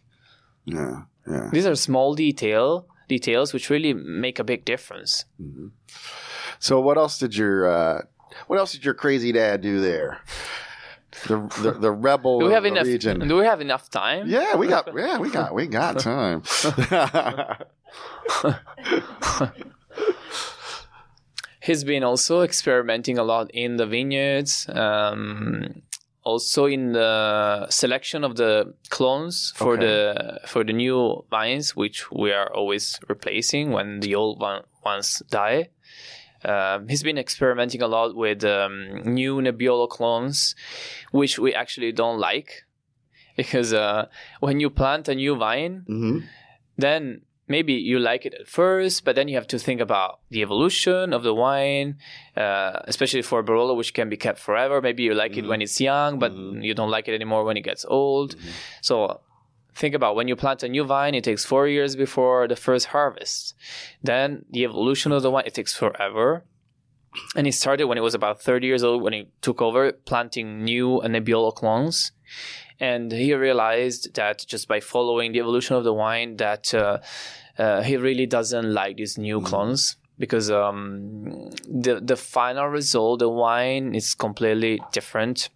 Yeah. Yeah. these are small detail details which really make a big difference So what else did your uh, what else did your crazy dad do there? The the, the rebel do we have enough region. do we have enough time Yeah, we got yeah, we got we got time. he's been also experimenting a lot in the vineyards um, also in the selection of the clones for Okay. the for the new vines which we are always replacing when the old one, ones die. Um, he's been experimenting a lot with um, new Nebbiolo clones, which we actually don't like, because uh, when you plant a new vine, hmm then maybe you like it at first, but then you have to think about the evolution of the wine, uh, especially for Barolo, which can be kept forever. Maybe you like it when it's young, but you don't like it anymore when it gets old. So think about when you plant a new vine, it takes four years before the first harvest. Then the evolution of the wine, it takes forever. And he started when he was about 30 years old when he took over planting new Nebbiolo clones. And he realized that just by following the evolution of the wine, that uh, uh, he really doesn't like these new clones because um, the the final result, the wine, is completely different.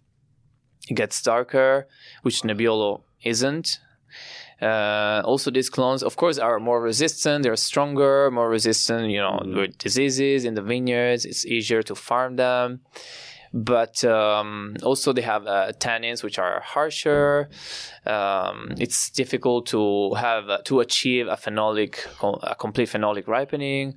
It gets darker, which Nebbiolo isn't. Uh, also, these clones, of course, are more resistant. They're stronger, more resistant, you know, with diseases in the vineyards. It's easier to farm them. But um, also, they have uh, tannins which are harsher. Um, it's difficult to have uh, to achieve a phenolic, a complete phenolic ripening.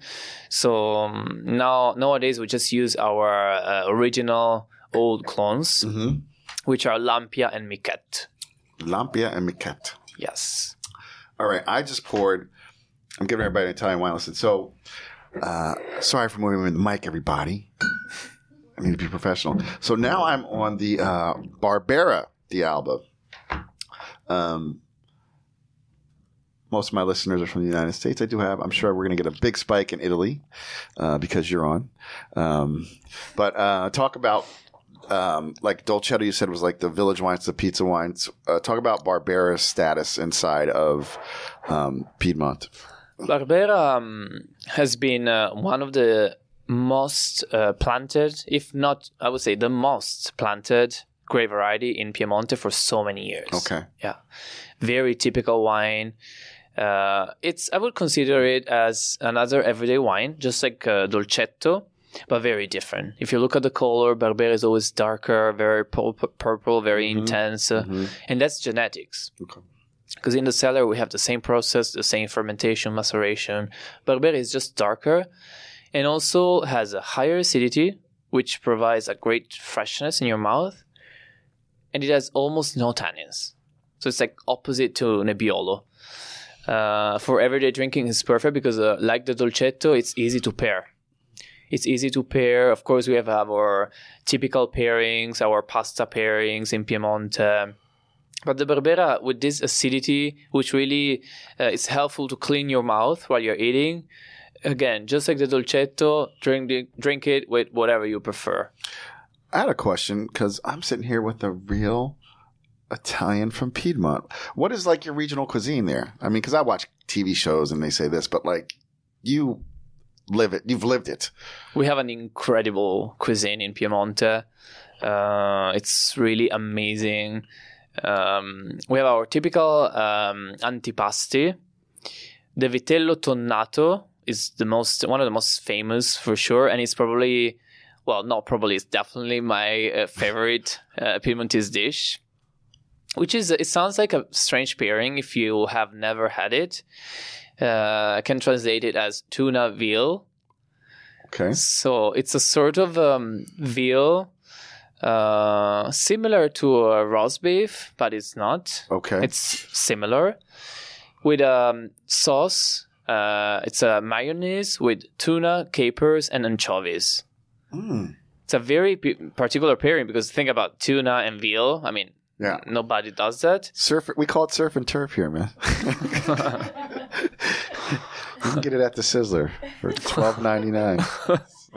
So um, now nowadays we just use our uh, original old clones, hmm which are Lampia and Michet. Lampia and Michet. Yes. All right, I just poured. I'm giving everybody an Italian wine lesson. So, uh, sorry for moving the mic, everybody. I need to be professional. So now I'm on the uh, Barbera d'Alba. Um, most of my listeners are from the United States. I do have. I'm sure we're going to get a big spike in Italy uh, because you're on. Um, but uh, talk about um, like Dolcetto. You said was like the village wines, the pizza wines. Uh, talk about Barbera's status inside of um, Piedmont. Barbera um, has been uh, one of the most uh, planted, if not, I would say the most planted grape variety in Piemonte for so many years. Okay. Yeah. Very typical wine. Uh, it's I would consider it as another everyday wine, just like uh, Dolcetto, but very different. If you look at the color, Barbera is always darker, very pur- purple, very intense, uh, and that's genetics. Okay. Because in the cellar we have the same process, the same fermentation, maceration. Barbera is just darker, and also has a higher acidity, which provides a great freshness in your mouth, and it has almost no tannins. So it's like opposite to Nebbiolo. Uh, for everyday drinking, it's perfect because, uh, like the Dolcetto, it's easy to pair. It's easy to pair. Of course, we have our typical pairings, our pasta pairings in Piemonte. But the Barbera, with this acidity, which really uh, is helpful to clean your mouth while you're eating, again, just like the Dolcetto, drink, the, drink it with whatever you prefer. I had a question because I'm sitting here with a real Italian from Piedmont. What is like your regional cuisine there? I mean, because I watch TV shows and they say this, but like you live it, you've lived it. We have an incredible cuisine in Piemonte. Uh, it's really amazing. Um, we have our typical um, antipasti. The vitello tonnato is the most one of the most famous for sure, and it's probably well, not probably, it's definitely my uh, favorite uh, Piemontese dish. Which is it sounds like a strange pairing if you have never had it. Uh, I can translate it as tuna veal. Okay. So it's a sort of um, veal, uh, similar to a roast beef, but it's not. Okay. It's similar with um, sauce. Uh, it's a mayonnaise with tuna, capers, and anchovies. Mm. It's a very p- particular pairing because think about tuna and veal. I mean, Yeah. nobody does that. Surf. We call it surf and turf here, man. you can get it at the Sizzler for twelve ninety nine.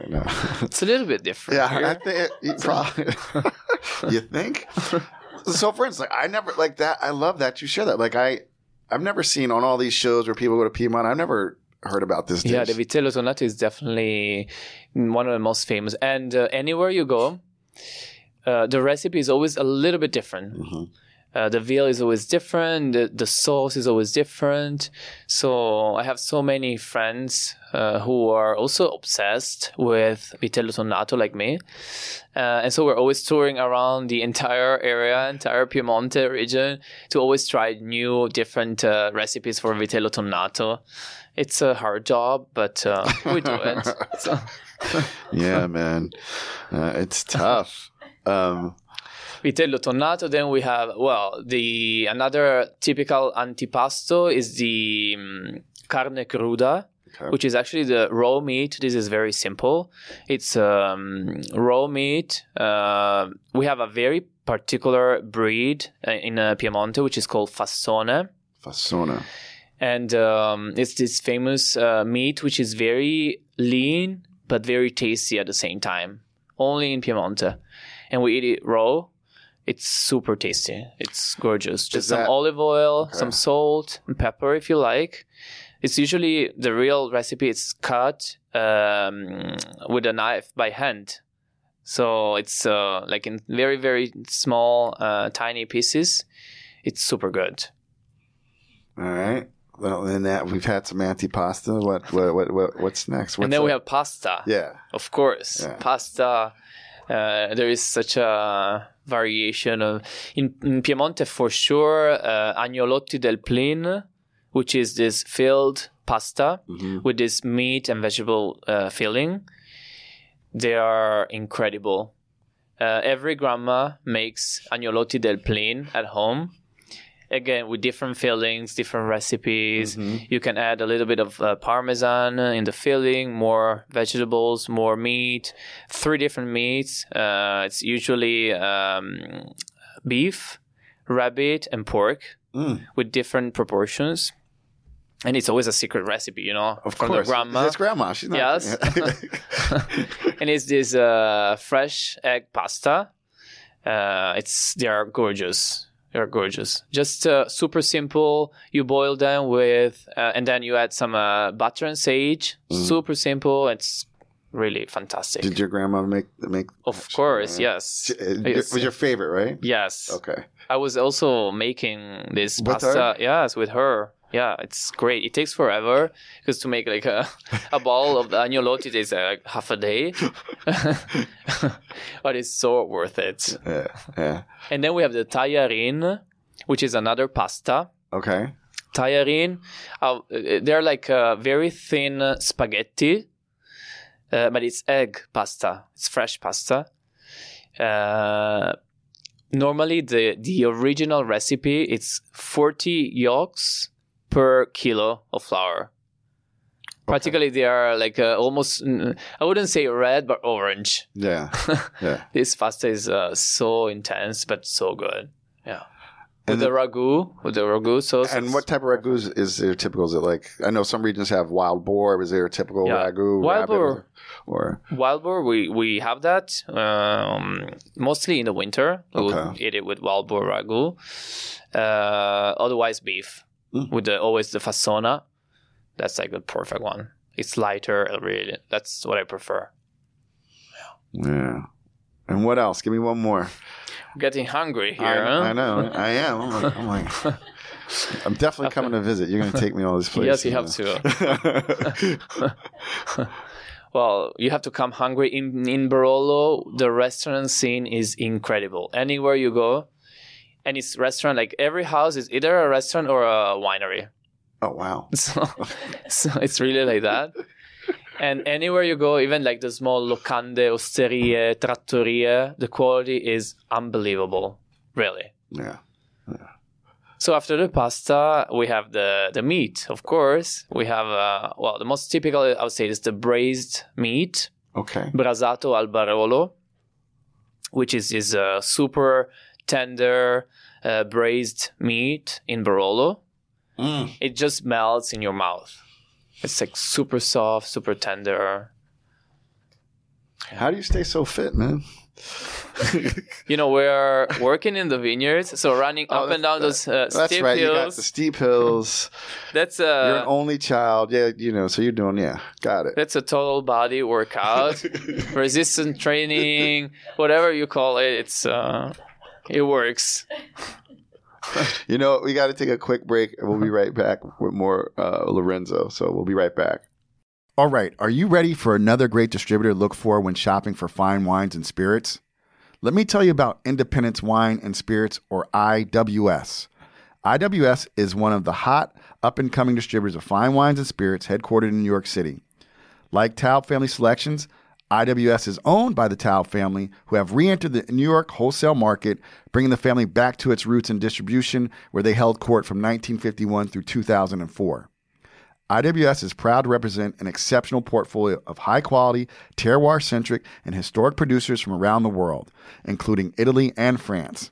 Know. It's a little bit different. Yeah, here. I think it, you probably. you think? So, for instance, like I never like that. I love that you share that. Like I, I've never seen on all these shows where people go to Piedmont. I've never heard about this. Yeah, the vitello tonnato is definitely one of the most famous. And uh, anywhere you go, uh, the recipe is always a little bit different. Mhm. Uh, the veal is always different. The, the sauce is always different. So I have so many friends uh, who are also obsessed with vitello tonnato like me, uh, and so we're always touring around the entire area, entire Piemonte region, to always try new, different uh, recipes for vitello tonnato. It's a hard job, but uh, we do it. So- yeah, man, uh, it's tough. Um, Vitello tonnato. Then we have well the another typical antipasto is the um, carne cruda, Okay. which is actually the raw meat. This is very simple. It's um, raw meat. Uh, we have a very particular breed uh, in uh, Piemonte, which is called Fassone. Fasona. and um, it's this famous uh, meat which is very lean but very tasty at the same time only in piemonte and we eat it raw it's super tasty it's gorgeous just some olive oil Okay. some salt and pepper if you like it's usually the real recipe it's cut um, with a knife by hand so it's uh, like in very very small uh, tiny pieces it's super good All right. Well, then that we've had some antipasta. What what what, what what's next? What's and then we have pasta yeah. Of course, Yeah. pasta. Uh, there is such a variation of in, in Piemonte for sure. Uh, agnolotti del plin, which is this filled pasta Mhm. with this meat and vegetable uh, filling. They are incredible. Uh, every grandma makes agnolotti del plin at home. Again, with different fillings, different recipes. You can add a little bit of uh, parmesan in the filling, more vegetables, more meat, three different meats. Uh, it's usually um, beef, rabbit, and pork Mm, with different proportions. And it's always a secret recipe, you know, of from course. grandma. It's grandma. She's not. Yes. and it's this uh, fresh egg pasta. Uh, it's they are gorgeous. They are gorgeous. Just uh, super simple. You boil them with, uh, and then you add some uh, butter and sage. Super simple. It's really fantastic. Did your grandma make make? of course, yes. It Yes. was your favorite, right? Yes. Okay. I was also making this With pasta. Yes, with her. Yeah, it's great. It takes forever because to make like a, a ball of the agnolotti takes uh, like half a day, but it's so worth it. Yeah. Yeah. And then we have the tajarin, which is another pasta. Okay. Tajarin, uh, they're like uh, very thin spaghetti, uh, but it's egg pasta. It's fresh pasta. Uh, normally, the the original recipe it's forty yolks per kilo of flour. Particularly, they are like uh, almost I wouldn't say red, but orange. Yeah. Yeah. This pasta is uh, so intense, but so good. Yeah. And With the ragu, with the ragu sauce. And what type of ragu is, is there typical? Is it like I know some regions have wild boar? Is there a typical Yeah. ragu? Wild boar. or Wild boar, we, we have that um, mostly in the winter. We Okay. eat it with wild boar ragu. Uh, otherwise, beef Mm. with the always the fasona. That's like the perfect one. It's lighter, really. That's what I prefer. yeah. And what else? Give me one more. I'm getting hungry here. I, huh? I know. I am. I'm like, I'm, like, I'm definitely coming to visit. You're going to take me all these places. Yes, you have to. Well, you have to come hungry in in Barolo. The restaurant scene is incredible. Anywhere you go, and it's restaurant like every house is either a restaurant or a winery. oh wow. So, so it's really like that. And anywhere you go, even like the small locande, osterie, trattoria, the quality is unbelievable. Really. Yeah. So after the pasta, we have the the meat. Of course, we have uh, well, the most typical I would say is the braised meat, Okay. brasato al barolo. which is is a super tender uh, braised meat in Barolo. Mm. It just melts in your mouth. It's like super soft, super tender. How do you stay so fit, man? You know, we're working in the vineyards, so running Oh, up and down that's- those uh, That's steep right. You got hills. the steep hills. That's you're an only child. Yeah, you know. So you're doing. Yeah, got it. that's a total body workout, resistance training, whatever you call it. It's uh, it works. You know, we got to take a quick break, and we'll be right back with more uh, Lorenzo. So we'll be right back. All right, are you ready for another great distributor to look for when shopping for fine wines and spirits? Let me tell you about Independence Wine and Spirits, or IWS. IWS is one of the hot, up and coming distributors of fine wines and spirits headquartered in New York City. Like Taub Family Selections, IWS is owned by the Taub family, who have re entered the New York wholesale market, bringing the family back to its roots in distribution, where they held court from 1951 through 2004. IWS is proud to represent an exceptional portfolio of high quality, terroir centric, and historic producers from around the world, including Italy and France,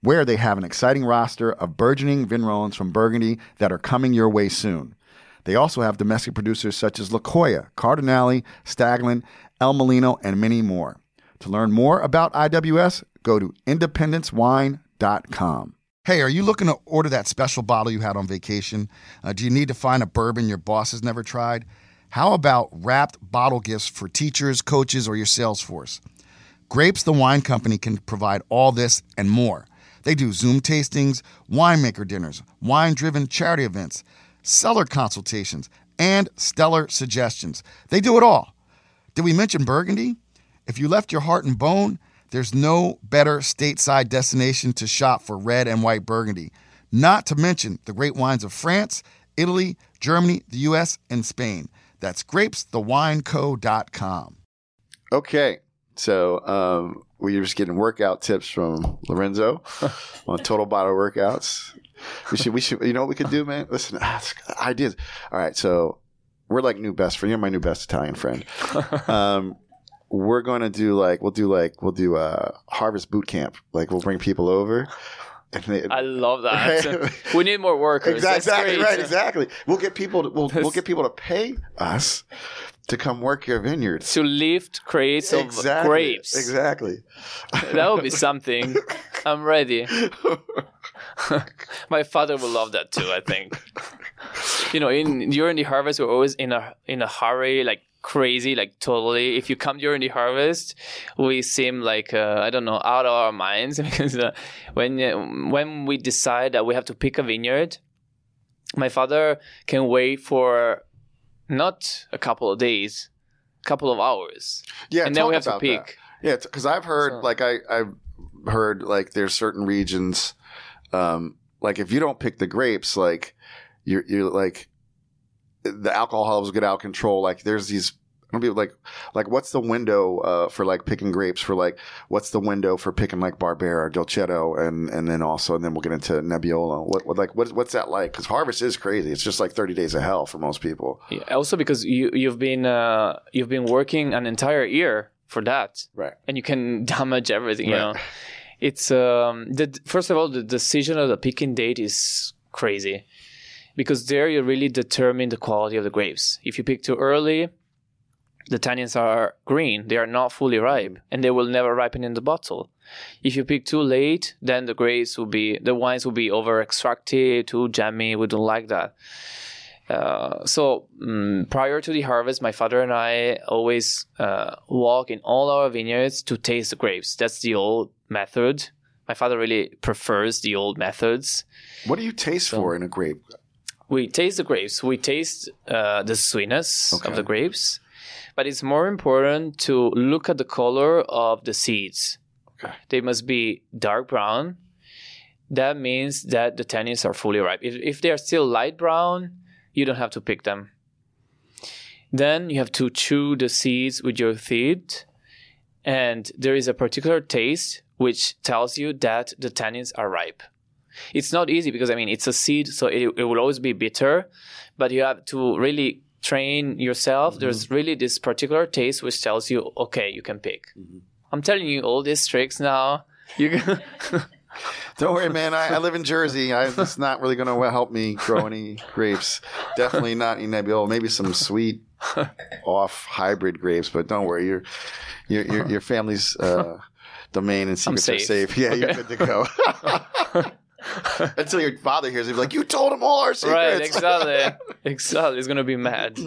where they have an exciting roster of burgeoning vignerons from Burgundy that are coming your way soon. They also have domestic producers such as Lokoya, Cardinale, Staglin, El Molino, and many more. To learn more about IWS, go to independencewine.com. Hey, are you looking to order that special bottle you had on vacation? Uh, do you need to find a bourbon your boss has never tried? How about wrapped bottle gifts for teachers, coaches, or your sales force? Grapes the Wine Company can provide all this and more. They do Zoom tastings, winemaker dinners, wine driven charity events, cellar consultations, and stellar suggestions. They do it all. Did we mention Burgundy? If you left your heart and Beaune, there's no better stateside destination to shop for red and white Burgundy. Not to mention the great wines of France, Italy, Germany, the US, and Spain. That's grapesthewineco.com. Okay, so um, we were just getting workout tips from Lorenzo on total bottle workouts. We should, we should, you know what we could do, man? Listen, ask ideas. All right, so we're like new best friend. You're my new best Italian friend. Um, we're going to do like we'll do like we'll do a harvest boot camp. Like we'll bring people over. And they, I love that. we need more workers. That's exactly right. Exactly. We'll get people. To, we'll we'll get people to pay us to come work your vineyards. To lift crates of Exactly. grapes. Exactly. That would be something. I'm ready. My father will love that too. I think. You know, in during the harvest, we're always in a in a hurry, like crazy, like totally. If you come during the harvest, we seem like uh, I don't know, out of our minds because uh, when uh, when we decide that we have to pick a vineyard, my father can wait for not a couple of days, a couple of hours, Yeah. and then we talk have to about that. pick. Yeah, because I've heard So- like I I've heard like there's certain regions, um, like if you don't pick the grapes, like you're you're like the alcohol levels get out of control. Like there's these. I don't be like, like what's the window uh, for like picking grapes? For like, what's the window for picking like Barbera, Dolcetto, and and then also, and then we'll get into Nebbiolo. What, what like what, what's that like? Because harvest is crazy. It's just like thirty days of hell for most people. Yeah, also because you you've been uh, you've been working an entire year for that, Right. and you can damage everything. You Right. know, it's um the first of all the decision of the picking date is crazy because there you really determine the quality of the grapes. If you pick too early, the tannins are green; they are not fully ripe, and they will never ripen in the bottle. If you pick too late, then the grapes will be the wines will be over extracted, too jammy. We don't like that. Uh, so mm prior to the harvest, my father and I always uh, walk in all our vineyards to taste the grapes. That's the old method. My father really prefers the old methods. What do you taste for in a grape? We taste the grapes. We taste uh, the sweetness Okay. of the grapes, but it's more important to look at the color of the seeds. Okay. They must be dark brown. That means that the tannins are fully ripe. If, if they are still light brown, you don't have to pick them. Then you have to chew the seeds with your teeth, and there is a particular taste which tells you that the tannins are ripe. It's not easy because I mean it's a seed, so it, it will always be bitter, but you have to really train yourself. There's really this particular taste which tells you, okay, you can pick. I'm telling you all these tricks now. You Don't worry, man. I, I live in Jersey. I, it's not really going to help me grow any grapes. Definitely not in Nebbiolo. Maybe some sweet off hybrid grapes, but don't worry. Your your your, your family's uh, domain and secrets are safe. safe. Yeah, you're good to go. Until your father hears it, be like, "You told him all our secrets." right, exactly, exactly. He's gonna be mad.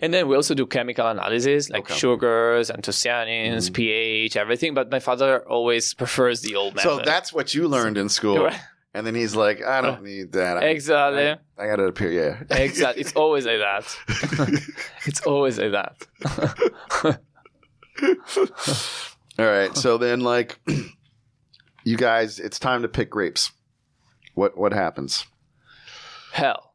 and then we also do chemical analysis like Okay. sugars, anthocyanins, mm. pH, everything. But my father always prefers the old method. So that's what you learned in school, Right. and then he's like, "I don't need that. I, exactly. I, I got to appear." Yeah, Exactly. It's always like that. it's always like that. All right. So then, like, you guys, it's time to pick grapes. What what happens? Hell.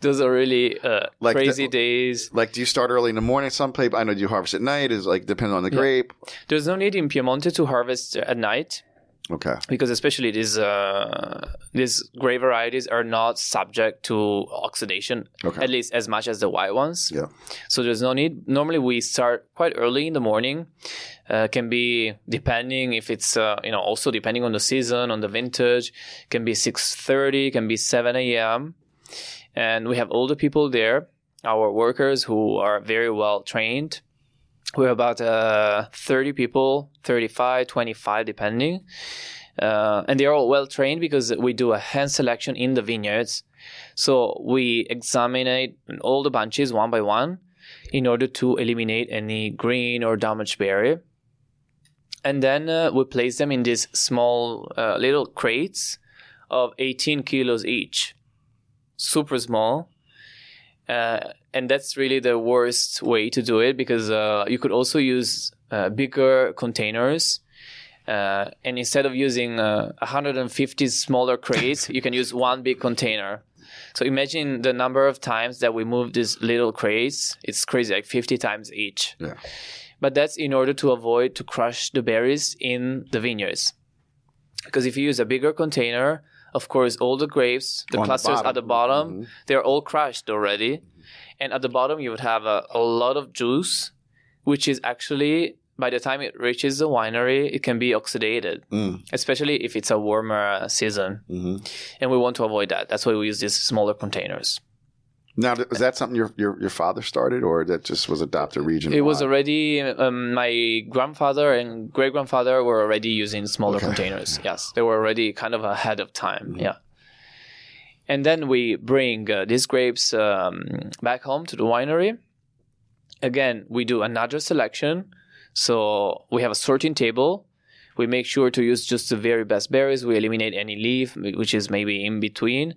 Those are really uh, Like crazy the- days. like, do you start early in the morning? Some people, I know, do you harvest at night? Is like depending on the Yeah. grape. There's no need in Piemonte to harvest at night Okay. because especially these uh, these gray varieties are not subject to oxidation Okay. at least as much as the white ones. Yeah. So there's no need. Normally we start quite early in the morning. Uh, can be depending if it's uh, you know also depending on the season on the vintage. Can be 6:30, can be 7 a.m. And we have all the people there, our workers who are very well trained. We're about uh, 30 people, 35, 25, depending. Uh, and they're all well trained because we do a hand selection in the vineyards. So we examine all the bunches one by one in order to eliminate any green or damaged berry. And then uh, we place them in these small uh, little crates of 18 kilos each. Super small. And that's really the worst way to do it because uh, you could also use uh, bigger containers. Uh, and instead of using uh, 150 smaller crates, you can use one big container. So imagine the number of times that we move these little crates. It's crazy, like 50 times each. Yeah. But that's in order to avoid to crush the berries in the vineyards. Because if you use a bigger container, of course, all the grapes, the On the clusters at the bottom. Mhm. they're all crushed already. And at the bottom, you would have a, a lot of juice, which is actually, by the time it reaches the winery, it can be oxidated, Mm, especially if it's a warmer season. hmm And we want to avoid that. That's why we use these smaller containers. Now, is that something your, your your father started, or that just was adopted region? It was already um, my grandfather and great grandfather were already using smaller Okay. containers. Yes, they were already kind of ahead of time. Mhm. Yeah. And then we bring uh, these grapes um, back home to the winery. Again, we do another selection. So we have a sorting table. We make sure to use just the very best berries. We eliminate any leaf, which is maybe in between.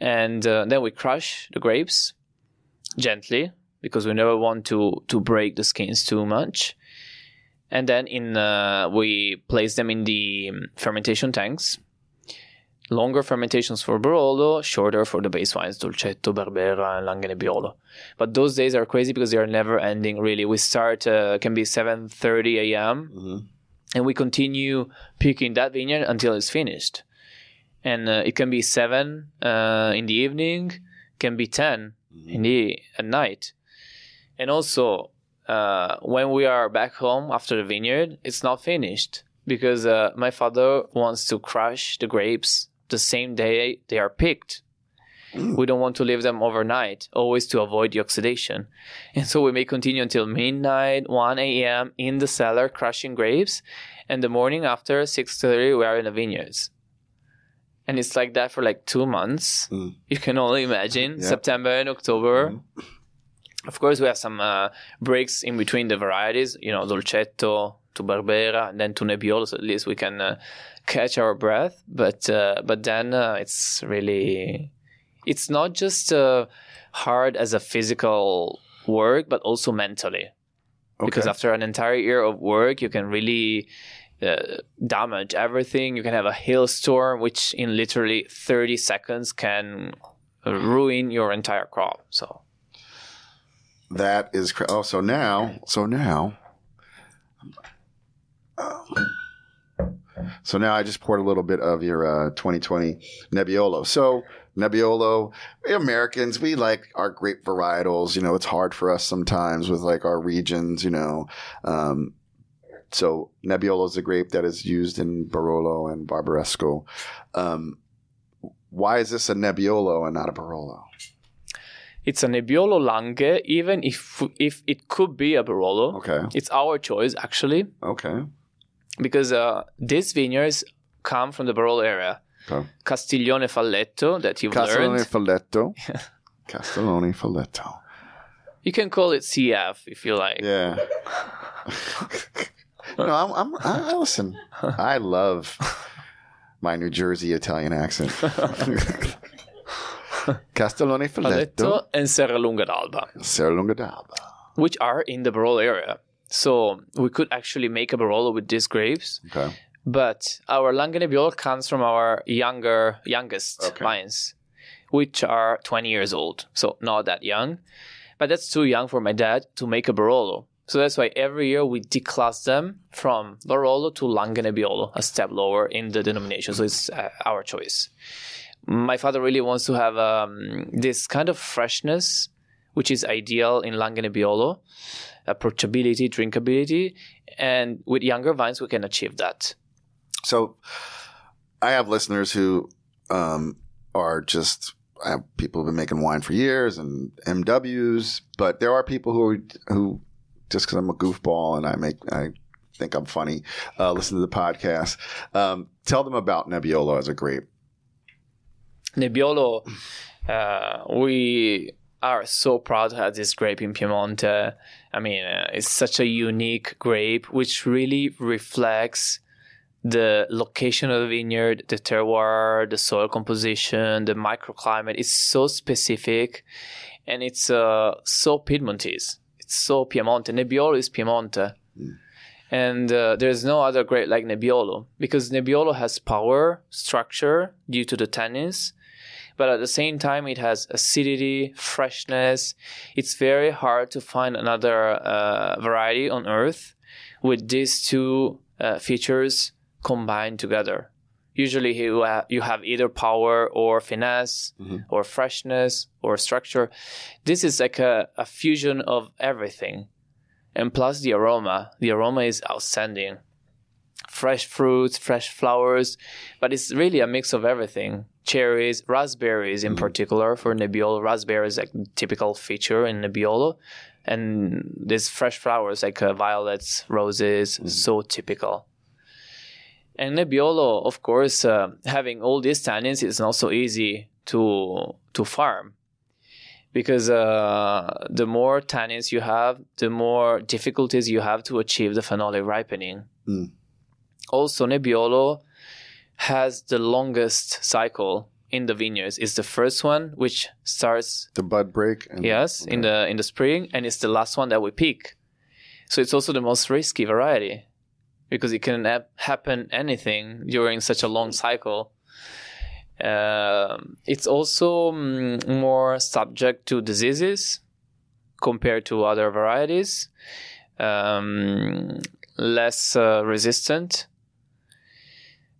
And uh, then we crush the grapes gently because we never want to to break the skins too much. And then in uh, we place them in the um, fermentation tanks. Longer fermentations for Barolo, shorter for the base wines, Dolcetto, Barbera, and Langhe Nebbiolo. But those days are crazy because they are never ending. Really, we start uh, can be 7:30 a.m. hmm and we continue picking that vineyard until it's finished. And uh, it can be seven uh, in the evening, can be 10 in the at night. And also, uh, when we are back home after the vineyard, it's not finished because uh, my father wants to crush the grapes the same day they are picked. We don't want to leave them overnight, always to avoid the oxidation. And so we may continue until midnight, 1 a.m. in the cellar crushing grapes, and the morning after 6:30 we are in the vineyards. And it's like that for like two months. Mm. You can only imagine Yeah. September and October. Mhm. Of course, we have some uh, breaks in between the varieties. You know, Dolcetto to Barbera, and then to Nebbiolo. So at least we can uh, catch our breath. But uh, but then uh, it's really, it's not just uh, hard as a physical work, but also mentally. Because after an entire year of work, you can really uh, damage everything. You can have a hailstorm, which in literally 30 seconds can ruin your entire crop. So That is cra- oh, so now, so now, So now I just poured a little bit of your uh, 2020 Nebbiolo. So Nebbiolo, we Americans, we like our grape varietals. You know, it's hard for us sometimes with like our regions. You know, um, so Nebbiolo is a grape that is used in Barolo and Barbaresco. Um, why is this a Nebbiolo and not a Barolo? It's a Nebbiolo Langhe, even if if it could be a Barolo. Okay. It's our choice actually, Okay. Because uh, these vineyards come from the Barolo area. Okay. Castiglione Falletto that you've Castellone learned. Falletto. Castellone Falletto. You can call it CF if you like. Yeah. no, I'm, I'm, I listen. I love my New Jersey Italian accent. Castellone Falletto, and Serralunga d'Alba, Serralunga d'Alba. which are in the Barolo area. So we could actually make a Barolo with these grapes. Okay. But our Langhe Nebbiolo comes from our younger, youngest Okay. vines, which are 20 years old. So not that young. But that's too young for my dad to make a Barolo. So that's why every year we declass them from Barolo to Langhe Nebbiolo, a step lower in the denomination. So it's uh, our choice. My father really wants to have um, this kind of freshness, which is ideal in Langhe Nebbiolo, approachability, drinkability. And with younger vines, we can achieve that. So I have listeners who um, are just I have people who've been making wine for years and MWs, but there are people who are, who just because I'm a goofball and I make I think I'm funny, uh, listen to the podcast. Um, tell them about Nebbiolo as a grape. Nebbiolo, uh, we are so proud to have this grape in Piemonte. I mean, uh, it's such a unique grape, which really reflects the location of the vineyard, the terroir, the soil composition, the microclimate. It's so specific, and it's uh, so Piedmontese. It's so Piemonte. Nebbiolo is Piemonte. And uh, there's no other grape like Nebbiolo because Nebbiolo has power, structure due to the tannins, but at the same time it has acidity, freshness. It's very hard to find another uh, variety on earth with these two uh, features combined together. Usually you have, you have either power or finesse or freshness or structure. This is like a, a fusion of everything. And plus the aroma. The aroma is outstanding. Fresh fruits, fresh flowers, but it's really a mix of everything. Cherries, raspberries in particular for Nebbiolo. Raspberry is like a typical feature in Nebbiolo. And these fresh flowers like uh, violets, roses, so typical. And Nebbiolo, of course, uh, having all these tannins is not so easy to to farm because uh, the more tannins you have, the more difficulties you have to achieve the phenolic ripening. Mm. Also, Nebbiolo has the longest cycle in the vineyards. It's the first one which starts The bud break. And, yes in the in the spring, and it's the last one that we pick. So it's also the most risky variety because it can hap- happen anything during such a long cycle. Um it's also mm, more subject to diseases compared to other varieties, um, less uh, resistant.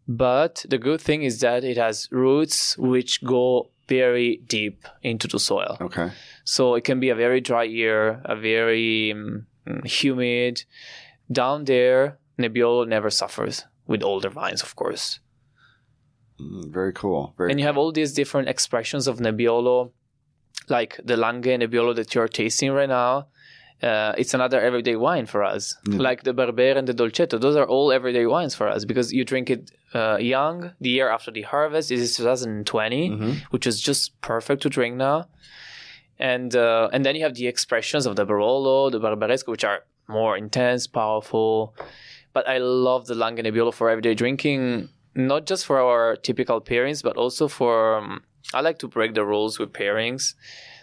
But the good thing is that it has roots which go very deep into the soil. Okay. So it can be a very dry year, a very um, humid. Down there, Nebbiolo never suffers with older vines, of course. Mm, very cool. Very And you have all these different expressions of Nebbiolo, like the Langhe Nebbiolo that you're tasting right now. Uh, it's another everyday wine for us. Like the Barbera and the Dolcetto, those are all everyday wines for us because you drink it uh, young, the year after the harvest. This is 2020, which is just perfect to drink now. And uh, and then you have the expressions of the Barolo, the Barbaresco, which are more intense, powerful. But I love the Langhe Nebbiolo for everyday drinking, not just for our typical pairings, but also for. Um, I like to break the rules with pairings.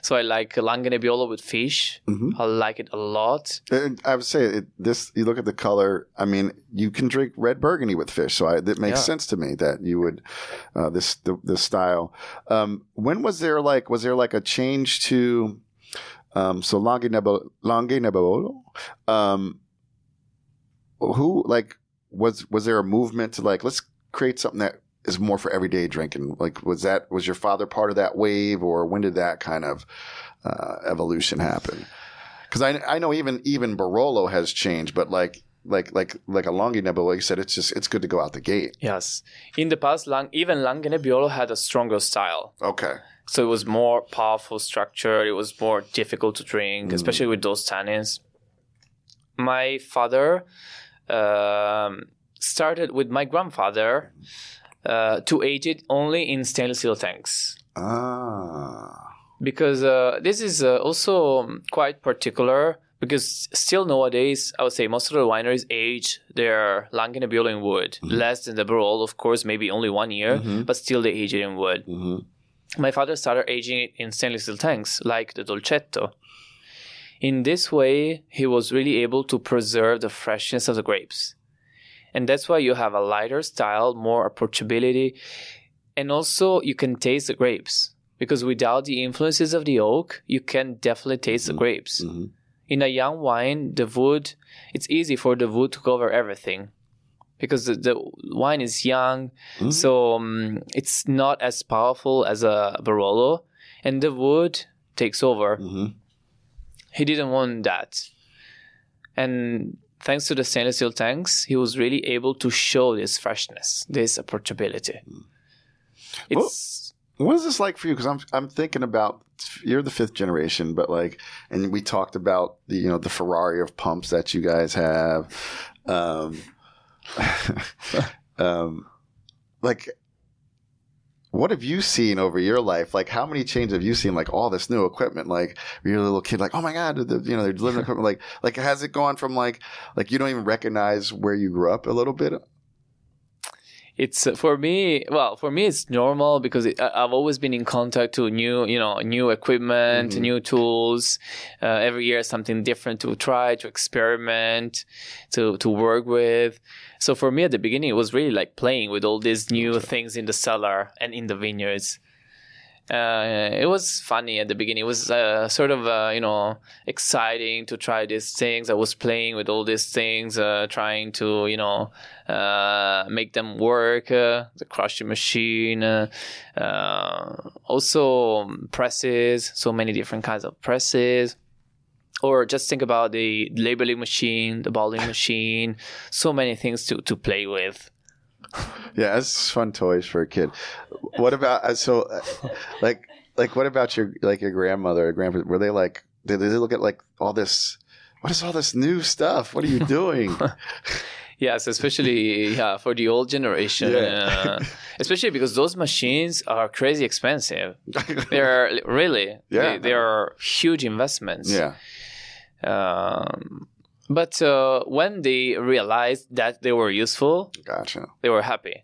So I like Langhe Nebbiolo with fish. I like it a lot. And I would say it, this. You look at the color. I mean, you can drink red Burgundy with fish, so I, it makes Yeah. sense to me that you would uh, this the, this style. Um, when was there like was there like a change to um, so Langhe Nebbiolo? Nebbiolo? Um, who like was was there a movement to like let's create something that is more for everyday drinking? Like was that was your father part of that wave, or when did that kind of uh, evolution happen? Because I I know even even Barolo has changed, but like like like like a Langhe Nebbiolo, like you said, it's just it's good to go out the gate. Yes. In the past, Lang, even Langhe Nebbiolo had a stronger style. Okay. So it was more powerful structure. It was more difficult to drink, especially with those tannins. My father um, started with my grandfather uh, to age it only in stainless steel tanks. Ah. because uh, this is uh, also quite particular because still nowadays I would say most of the wineries age their Langhe Nebbiolo in wood. Less than the Barolo of course maybe only one year but still they age it in wood. Hmm my father started aging it in stainless steel tanks like the Dolcetto. In this way he was really able to preserve the freshness of the grapes and that's why you have a lighter style more approachability and also you can taste the grapes. Because without the influences of the oak you can definitely taste the grapes. Mhm. in a young wine the wood it's easy for the wood to cover everything. Because the, the wine is young Mhm. so um, it's not as powerful as a barolo and the wood takes over. Hmm he didn't want that. And thanks to the stainless steel tanks he was really able to show this freshness this approachability it's What is this like for you? Because I'm I'm thinking about you're the fifth generation, but like, and we talked about the you know the Ferrari of pumps that you guys have, um, um, like. What have you seen over your life? Like, how many changes have you seen? Like all this new equipment. Like, when you're a little kid. Like, oh my god, the, you know, they're delivering equipment. Like, like has it gone from like, like you don't even recognize where you grew up a little bit? it's uh, for me well for me it's normal because it, i've always been in contact to new you know new equipment Mhm. new tools uh, every year something different to try to experiment to to work with so for me at the beginning it was really like playing with all these new things in the cellar and in the vineyards uh, it was funny at the beginning. It was uh, sort of uh, you know exciting to try these things. I was playing with all these things, uh, trying to you know uh, make them work. Uh, the crushing machine, uh, uh, also presses. So many different kinds of presses. Or just think about the labeling machine, the bowling machine. So many things to, to play with. Yeah, it's fun toys for a kid. What about uh, so, uh, like, like what about your like your grandmother or grandpa? Were they like? Did they look at like all this? What is all this new stuff? What are you doing? Yes, especially yeah for the old generation, Yeah. uh, especially because those machines are crazy expensive. They're really Yeah. they, they are huge investments. yeah, Um, but uh, when they realized that they were useful, gotcha. they were happy.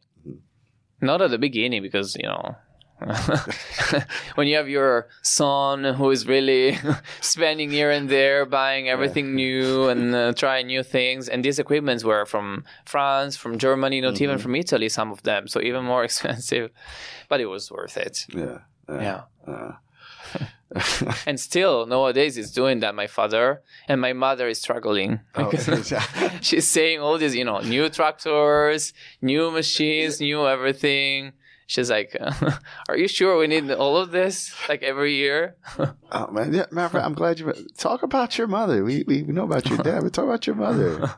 Not at the beginning because you know. when you have your son who is really spending here and there buying everything new and uh, trying new things. And these equipments were from france from germany not even from italy some of them. So even more expensive but it was worth it. Yeah, yeah Uh, and still nowadays it's doing that my father and my mother is struggling oh, she's saying all these, you know, new tractors, new machines, new everything. She's like, "Are you sure we need all of this like every year?" oh man, yeah, matter fact, I'm glad you talk about your mother. We we know about your dad, but talk about your mother.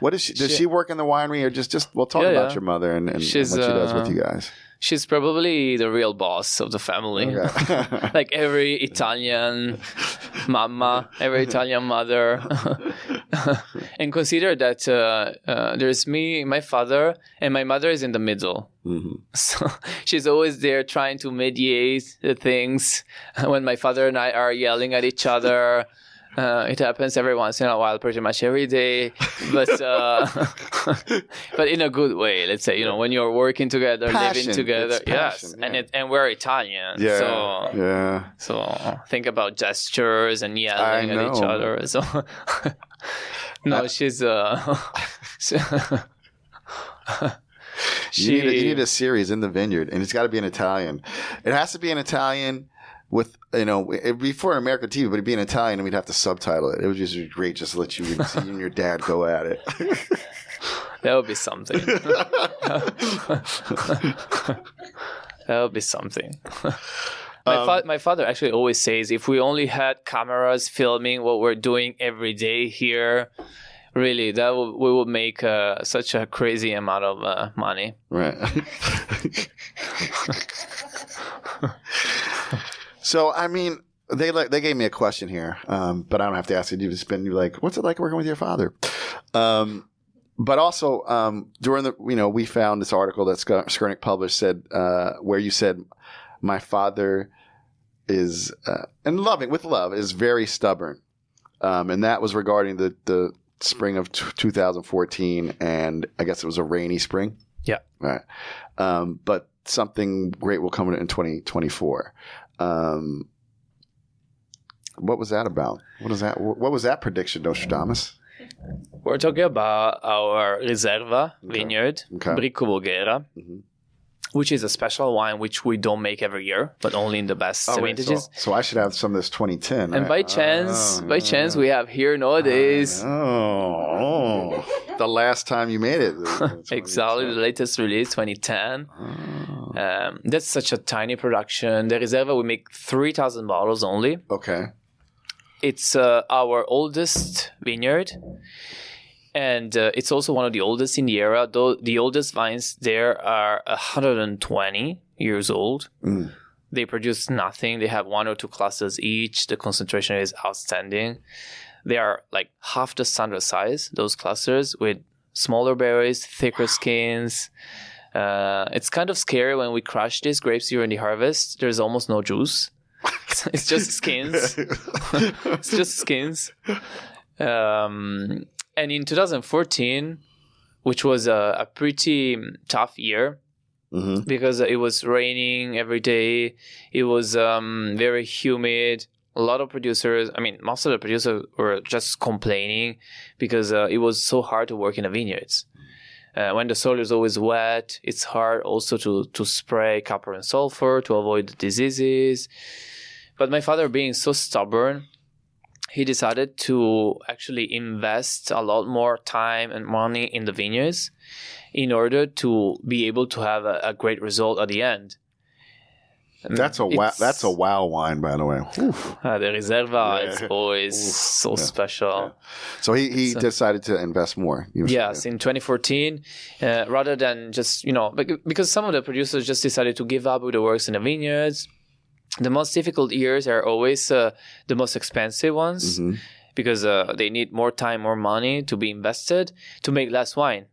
What is she? Does She- she work in the winery, or just just? We'll talk Yeah, about yeah. your mother and, and, and what she does with uh, you guys. She's probably the real boss of the family. Okay. like every Italian mama, every Italian mother. and consider that uh, uh, there's me, my father, and my mother is in the middle. Mhm. So she's always there trying to mediate the things when my father and I are yelling at each other. Uh, it happens every once in a while, pretty much every day, but uh, but in a good way. Let's say you know when you're working together, Passion. living together. It's yes, passion, and it and we're Italian, Yeah, so yeah. so think about gestures and yelling at each other. So no, she's uh. You need, a, you need a series in the vineyard, and it's got to be in Italian. It has to be in Italian with you know it'd be for American TV, but it'd be in Italian, and we'd have to subtitle it. It would just be great just to let you see you and your dad go at it. that would be something. that would be something. my, Um, fa- my father actually always says if we only had cameras filming what we're doing every day here, really, that would, we would make uh, such a crazy amount of uh, money. Right. so I mean, they like they gave me a question here, um, but I don't have to ask it. You just been you like, what's it like working with your father? Um, but also um, during the you know we found this article that Skernick published said uh, where you said my father is uh, and loving with love is very stubborn, um, and that was regarding the the spring of t- 2014, and I guess it was a rainy spring. Yeah. Right. Um, but something great will come in 2024. Um, what was that about? What is that? What was that prediction, Nostradamus? We're talking about our Riserva vineyard, Okay. Bricco Voghera, Mhm. which is a special wine which we don't make every year, but only in the best Oh, wait, vintages. so, so I should have some of this 2010. and right? by chance, Oh, by chance, we have here nowadays Oh, oh. the last time you made it. exactly the latest release, 2010. Um, that's such a tiny production. The Riserva we make 3,000 bottles only. okay. It's uh, our oldest vineyard, and uh, it's also one of the oldest in the area. Though the oldest vines there are 120 years old. Mm. They produce nothing. They have one or two clusters each. The concentration is outstanding. They are like half the standard size. Those clusters with smaller berries, thicker skins. Uh, it's kind of scary when we crush these grapes during the harvest. There's almost no juice. it's just skins it's just skins. Um, and in 2014, which was a, a pretty tough year hmm because it was raining every day, it was um, very humid. A lot of producers, I mean, most of the producers were just complaining because uh, it was so hard to work in the vineyards. Uh, when the soil is always wet, it's hard also to, to spray copper and sulfur to avoid the diseases. But my father, being so stubborn, he decided to actually invest a lot more time and money in the vineyards in order to be able to have a, a great result at the end. And That's a wow. That's a wow wine, by the way. Uh, the Riserva is always Oof. so Yeah. special. So he, he So- decided to invest more. Yes, in 2014, uh, rather than just, you know, because some of the producers just decided to give up with the works in the vineyards. The most difficult years are always uh, the most expensive ones Mhm. because uh, they need more time, more money to be invested to make less wine.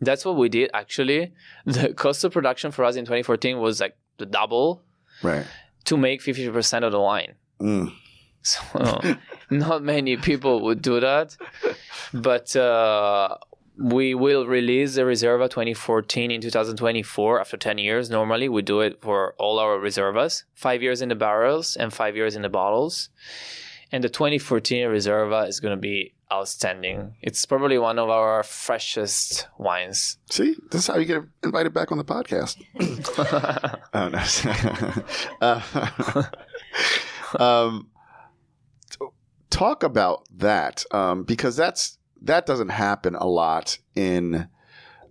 That's what we did actually. The cost of production for us in 2014 was like the double Right. to make 50% of the wine. Mm. So not many people would do that. But uh, we will release the Riserva 2014 in 2024 after 10 years. Normally, we do it for all our Riservas five years in the barrels and five years in the bottles. And the 2014 Riserva is going to be outstanding. It's probably one of our freshest wines. See, this is how you get invited back on the podcast. oh no. uh, um, talk about that um, because that's that doesn't happen a lot in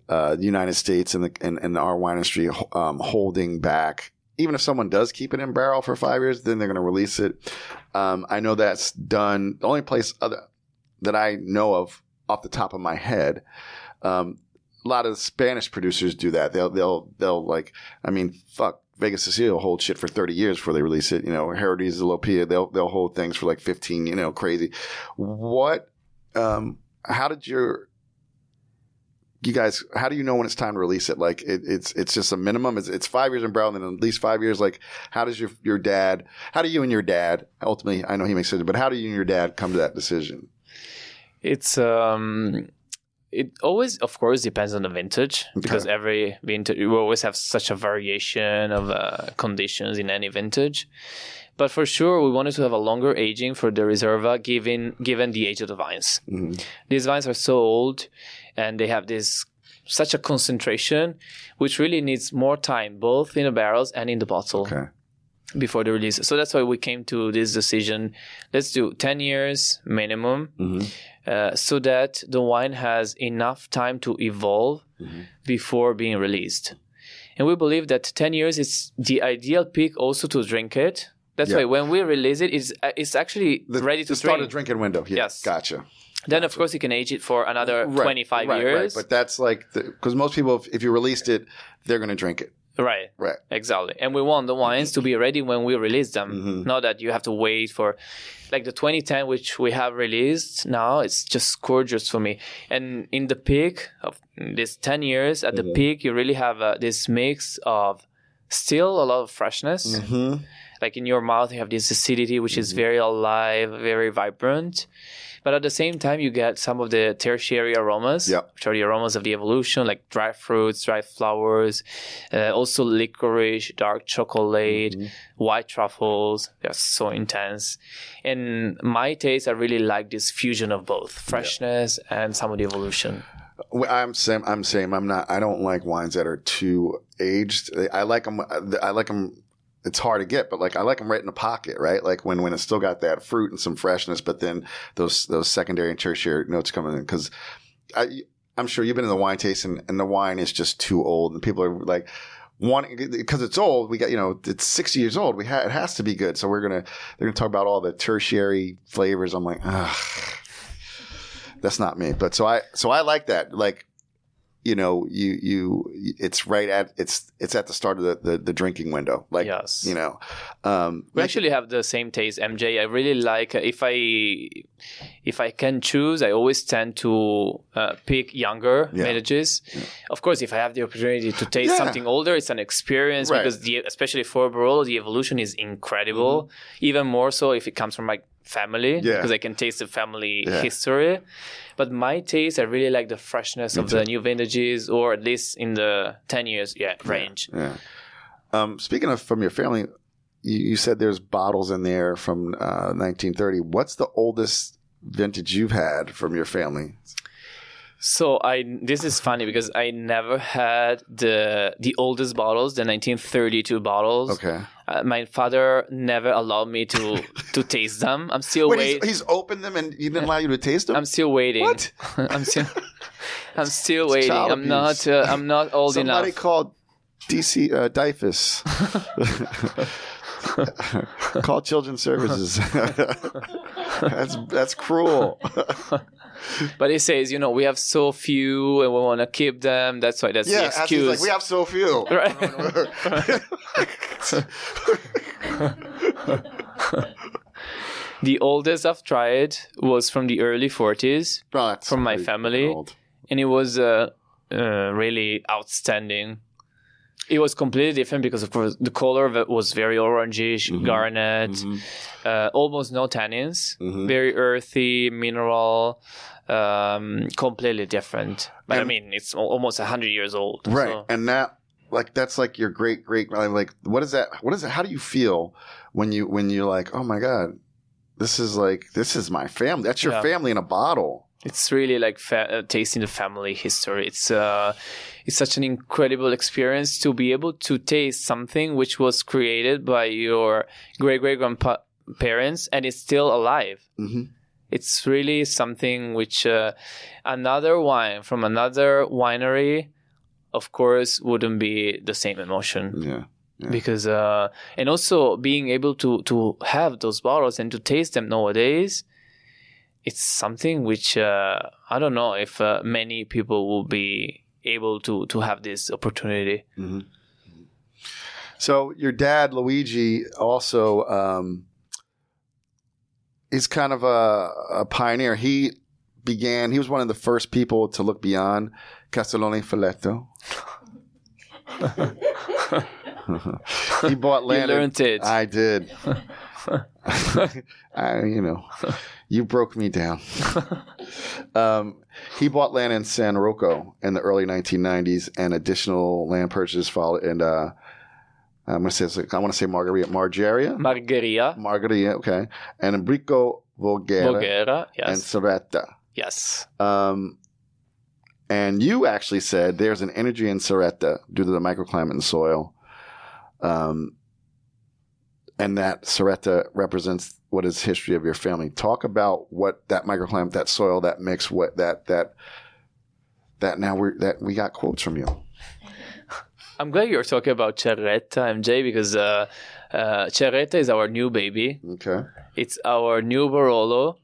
uh, the United States and the and, and our wine industry um, holding back. Even if someone does keep it in barrel for five years, then they're going to release it. Um, I know that's done. The only place other that I know of off the top of my head um, a lot of Spanish producers do that. They'll they'll they'll like I mean fuck Vega Sicilia will hold shit for thirty years before they release it. You know, Herodias Lopia they'll they'll hold things for like fifteen. You know, crazy. What? Um, how did your you guys? How do you know when it's time to release it? Like it, it's it's just a minimum. It's, it's five years in barrel, and then at least five years. Like how does your your dad? How do you and your dad ultimately? I know he makes it, but how do you and your dad come to that decision? It's um, it always, of course, depends on the vintage because every vintage you always have such a variation of uh, conditions in any vintage. But for sure, we wanted to have a longer aging for the Riserva, given given the age of the vines. Mhm. These vines are so old, and they have this such a concentration, which really needs more time, both in the barrels and in the bottle. Okay. before the release. So that's why we came to this decision. Let's do 10 years minimum Mhm. uh, so that the wine has enough time to evolve Mhm. before being released. And we believe that 10 years is the ideal peak also to drink it. That's Yeah. why when we release it, it's, uh, it's actually The, ready to the start of drinking window. Yeah, Yes. Gotcha. Then, of course, you can age it for another Right, 25 right, years. Right. But that's like because most people, if, if you released it, they're going to drink it. right. Right. Exactly. And we want the wines to be ready when we release them. Mhm. Not that you have to wait for like the 2010 which we have released now, it's just gorgeous for me. And in the peak of this 10 years at the Mhm. peak you really have uh, this mix of still a lot of freshness. Mm-hmm. Like in your mouth you have this acidity which is very alive, very vibrant. But at the same time, you get some of the tertiary aromas, Yep. which are the aromas of the evolution, like dry fruits, dry flowers, uh, also licorice, dark chocolate, Mm-hmm. white truffles. They're so intense. And my taste, I really like this fusion of both freshness and some of the evolution. I'm same. I'm same. I'm not. I don't like wines that are too aged. I like them. I like them. It's hard to get, but like I like them right in the pocket, right? Like when when it's still got that fruit and some freshness, but then those those secondary and tertiary notes coming in because I I'm sure you've been in the wine tasting and the wine is just too old and people are like wanting because it's old. We got you know it's 60 years old. We ha- it has to be good. So we're gonna they're gonna talk about all the tertiary flavors. I'm like, ugh that's not me. But so I so I like that. Like you know, you you it's right at it's it's at the start of the the, the drinking window. Like Yes. you know, um, We actually have the same taste, MJ. I really like uh, if I if I can choose, I always tend to uh, pick younger Yeah. vintages. Of course, if I have the opportunity to taste Yeah. something older, it's an experience Right. because the especially for Barolo, the evolution is incredible. Even more so if it comes from my family. Yeah. because I can taste the family Yeah. history. But my taste, I really like the freshness of the new vintages, or at least in the ten years yeah range. yeah. Um, speaking of from your family, you, you said there's bottles in there from uh, 1930. What's the oldest vintage you've had from your family? So I this is funny because I never had the the oldest bottles, the 1932 bottles. Okay. Uh, my father never allowed me to to taste them. I'm still Wait, waiting. he's, he's opened them and he didn't allow you to taste them. I'm still waiting. What? I'm still I'm still waiting. I'm not uh, I'm not old Somebody enough. Somebody called DC uh, DYFS. Call Children's Services. that's that's cruel. But he says, you know, we have so few and we want to keep them. That's why that's the yeah, he's excuse. like we have so few. The oldest I've tried was from the early 40s. Oh, that's From my family. old. and it was uh, uh, really outstanding. It was completely different because, of course, the color of it was very orangish, Mhm. garnet, Mhm. uh, almost no tannins, Mhm. very earthy, mineral, um, completely different. But I mean, it's al- almost hundred years old. Right, so- and that like that's like your great great like what is that? What is it? How do you feel when you when you're like, oh my god, this is like this is my family. That's your Yeah. family in a bottle. It's really like fa- uh, tasting the family history. It's uh, it's such an incredible experience to be able to taste something which was created by your great great grandparents and it's still alive. hmm It's really something which uh, another wine from another winery, of course, wouldn't be the same emotion Yeah. Yeah. because uh, and also being able to to have those bottles and to taste them nowadays it's something which uh, i don't know if uh, many people will be able to to have this opportunity hmm So your dad Luigi also um, is kind of a, a pioneer. He began. He was one of the first people to look beyond Castellone Folletto. he bought land. in- learned it I did. I, you know, you broke me down. um, he bought land in San Rocco in the early 1990s, and additional land purchases followed. And uh, I'm gonna say it's like- I want to say Margarita, Margeria, margheria Margarita, okay, and Embrico Voghera Voghera, yes. and yes Cerretta. yes Um, and you actually said there's an energy in Cerretta due to the microclimate and soil. Um, and that Cerretta represents what is history of your family. Talk about what that microclimate, that soil, that mix, what that that that now we that we got quotes from you. I'm glad you're talking about Cerretta, MJ, because uh, uh, Cerretta is our new baby. Okay. It's our new Barolo,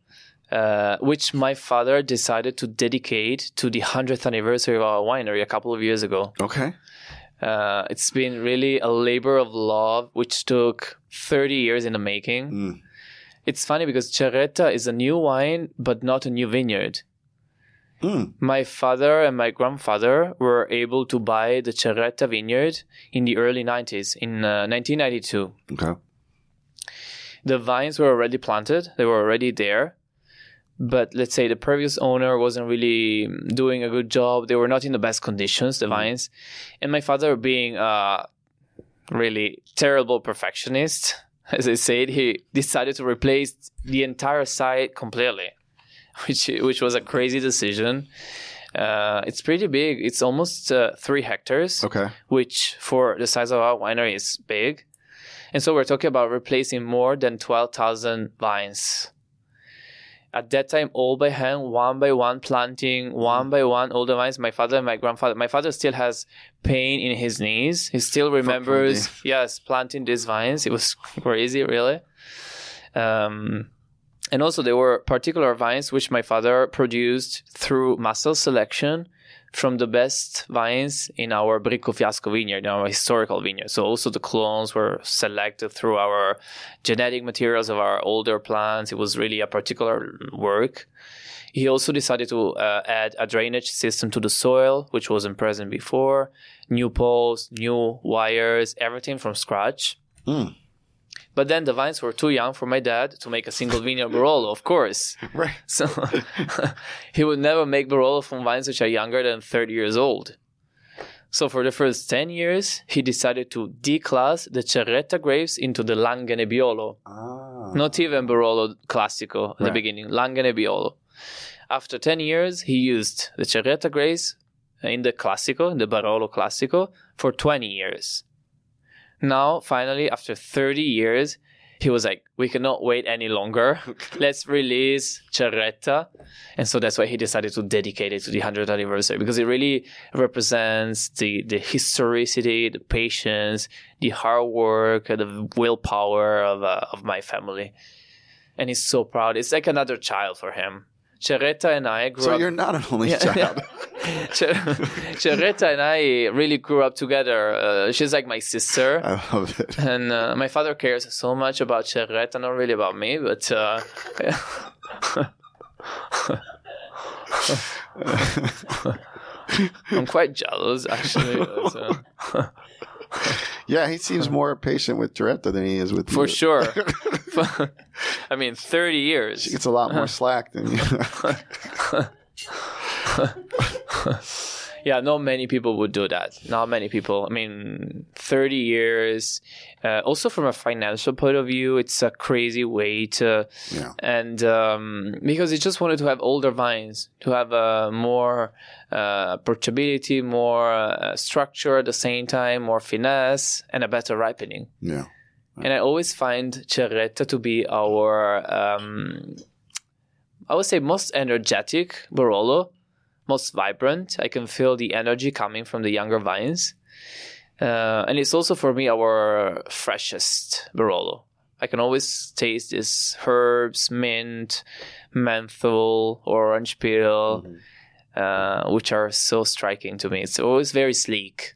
uh, which my father decided to dedicate to the 100th anniversary of our winery a couple of years ago. Okay. Uh, it's been really a labor of love, which took 30 years in the making. Mm. It's funny because Cerretta is a new wine, but not a new vineyard. Mm. My father and my grandfather were able to buy the Cerretta vineyard in the early 90s, in uh, 1992. Okay. The vines were already planted, they were already there. But let's say the previous owner wasn't really doing a good job. They were not in the best conditions, the vines. And my father, being a really terrible perfectionist, as I said, he decided to replace the entire site completely, which which was a crazy decision. Uh, it's pretty big. It's almost uh, three hectares Okay. which for the size of our winery is big. And so we're talking about replacing more than 12,000 vines. At that time, all by hand, one by one, planting one by one all the vines. My father and my grandfather, my father still has pain in his knees. He still remembers, yes, planting these vines. It was crazy, really. Um, and also, there were particular vines which my father produced through massal selection from the best vines in our Bricco Fiasco vineyard, our historical vineyard. So also the clones were selected through our genetic materials of our older plants. It was really a particular work. He also decided to uh, add a drainage system to the soil, which wasn't present before. New poles, new wires, everything from scratch. Mm. But then the vines were too young for my dad to make a single vineyard Barolo, of course. Right. So he would never make Barolo from vines which are younger than 30 years old. So for the first 10 years, he decided to declass the Cerretta grapes into the Langhe Nebbiolo. Ah. Not even Barolo Classico at the beginning, Langhe Nebbiolo. After 10 years, he used the Cerretta grapes in the Classico, in the Barolo Classico, for 20 years. Now, finally, after 30 years, he was like, we cannot wait any longer. Let's release Cerretta. And so that's why he decided to dedicate it to the 100th anniversary because it really represents the, the historicity, the patience, the hard work, the willpower of, uh, of my family. And he's so proud. It's like another child for him. Cerretta and I grew So up. you're not an only Yeah, child. Cer- Cerretta and I really grew up together. Uh, she's like my sister. I love it. And uh, my father cares so much about Cerretta, not really about me, but uh, I'm quite jealous actually. But, Yeah, he seems more patient with Toretta than he is with for you. sure. I mean, 30 years. She gets a lot more slack than you. yeah, not many people would do that. Not many people. I mean, 30 years. Uh, also, from a financial point of view, it's a crazy way to. yeah. And um, because he just wanted to have older vines, to have uh, more uh, portability, more uh, structure at the same time, more finesse, and a better ripening. Yeah. And I always find Cerretta to be our, um, I would say, most energetic Barolo, most vibrant. I can feel the energy coming from the younger vines. Uh, and it's also for me our freshest Barolo. I can always taste these herbs, mint, menthol, orange peel, uh, which are so striking to me. It's always very sleek.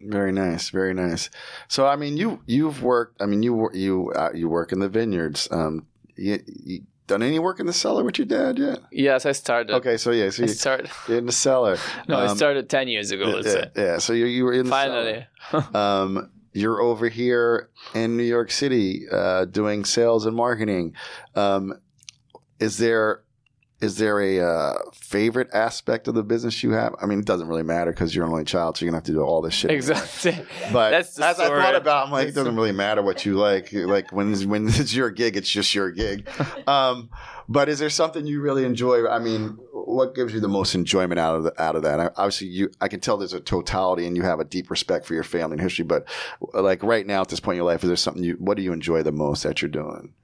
Very nice, very nice. So, I mean, you you've worked. I mean, you you uh, you work in the vineyards. Um, you, you done any work in the cellar with your dad yet? Yes, I started. Okay, so yeah, so I you, started. in the cellar. No, I Um, started 10 years ago, let's yeah, say. yeah, so you you were in the Finally. cellar. Um, you're over here in New York City uh, doing sales and marketing. Um, is there is there a uh, favorite aspect of the business you have? I mean, it doesn't really matter because you're an only child, so you're gonna have to do all this shit. Exactly. But as I thought about, it, I'm like, it doesn't really matter what you like. Like when when it's your gig, it's just your gig. Um, but is there something you really enjoy? I mean, what gives you the most enjoyment out of the, out of that? I, obviously, you I can tell there's a totality, and you have a deep respect for your family and history. But like right now, at this point in your life, is there something you? What do you enjoy the most that you're doing?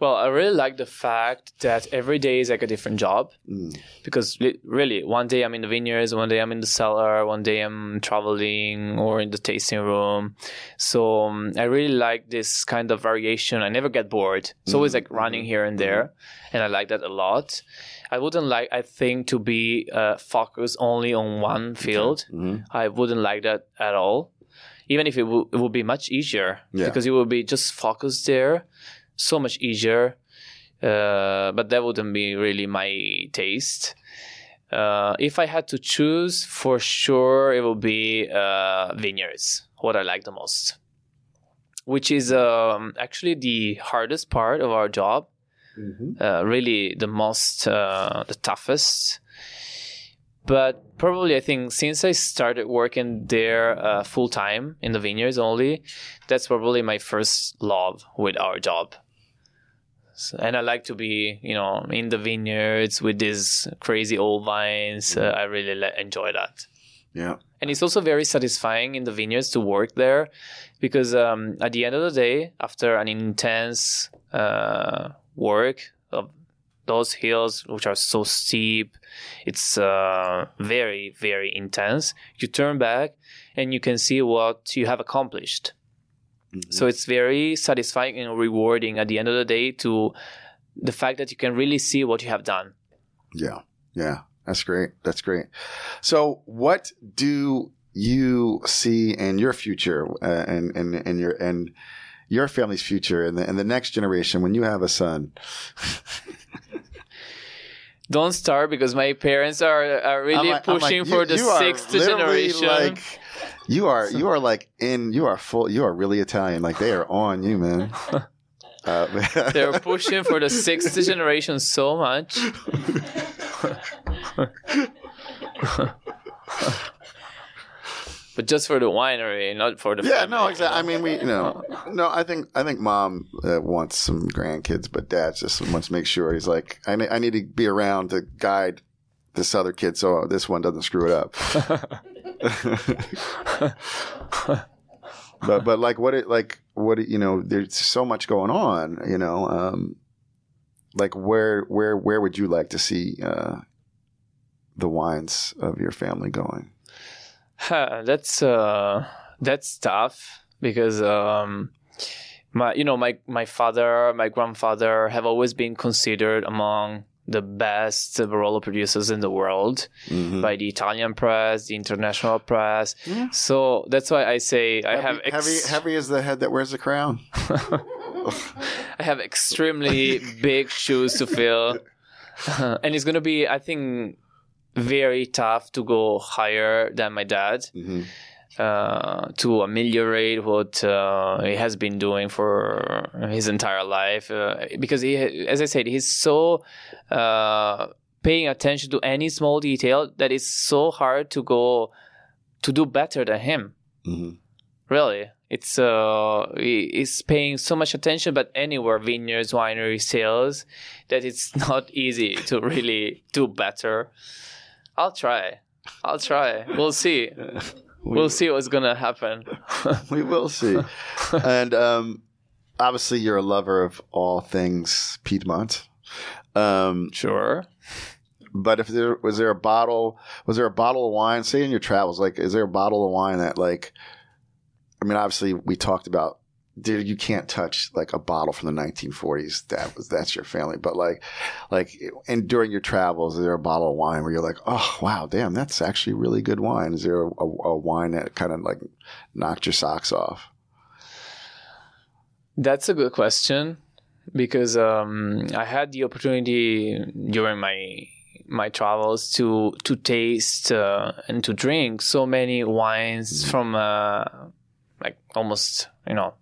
Well, I really like the fact that every day is like a different job Mm. because li- really, one day I'm in the vineyards, one day I'm in the cellar, one day I'm traveling or in the tasting room. So um, I really like this kind of variation. I never get bored. It's always like running here and there, and I like that a lot. I wouldn't like, I think, to be uh, focused only on one field. Mhm. I wouldn't like that at all. Even if it, w- it would be much easier Yeah. because you would be just focused there, so much easier. Uh, but that wouldn't be really my taste. Uh, if I had to choose, for sure, it would be uh, vineyards. What I like the most, which is um, actually the hardest part of our job. Uh, really, the most, uh, the toughest. But probably, I think since I started working there uh, full time in the vineyards only, that's probably my first love with our job. And I like to be, you know, in the vineyards with these crazy old vines. Uh, I really le- enjoy that. Yeah. And it's also very satisfying in the vineyards to work there because um, at the end of the day, after an intense uh, work of those hills, which are so steep, it's uh, very, very intense. You turn back and you can see what you have accomplished. So it's very satisfying and rewarding at the end of the day to the fact that you can really see what you have done. Yeah. Yeah. That's great. That's great. So, what do you see in your future uh, and, and, and your, and your family's future and the, and the next generation when you have a son? Don't start because my parents are, are really like- like, pushing you- for the sixth generation. Like, you are, you are like in, you are full, you are really Italian. Like they are on you, man. Uh, They're pushing for the sixth generation so much. but just for the winery, not for the Yeah, family. no, exactly. I mean, we, you know, no, I think, I think mom uh, wants some grandkids, but dad just wants to make sure he's like, I, ne- I need to be around to guide this other kid so this one doesn't screw it up. but, but like, what it, like, what, you know, there's so much going on, you know, um, like where, where, where would you like to see, uh, the wines of your family going? Huh, that's uh, that's tough because um, my you know my my father, my grandfather have always been considered among the best Barolo producers in the world Mhm. by the Italian press, the international press. Yeah. So that's why I say I have heavy, ex- heavy, heavy is the head that wears the crown. I have extremely big shoes to fill, and it's gonna be I think very tough to go higher than my dad. hmm uh, to ameliorate what uh, he has been doing for his entire life. Uh, because he, as I said, he's so uh, paying attention to any small detail that it's so hard to go to do better than him. hmm Really, it's uh, he- he's paying so much attention, but anywhere vineyards, winery, sales, that it's not easy to really do better. I'll try. I'll try. We'll see. We'll see what's gonna happen. We will see. and um, obviously, you're a lover of all things Piedmont. Um, Sure. but if there was there a bottle, was there a bottle of wine? Say in your travels, like, is there a bottle of wine that, like, I mean, obviously, we talked about. Dude, you can't touch like a bottle from the 1940s. That was that's your family. But like, like, and during your travels, is there a bottle of wine where you're like, oh wow, damn, that's actually really good wine? Is there a, a, a wine that kind of like knocked your socks off? That's a good question because um, I had the opportunity during my my travels to to taste uh, and to drink so many wines from uh, like almost you know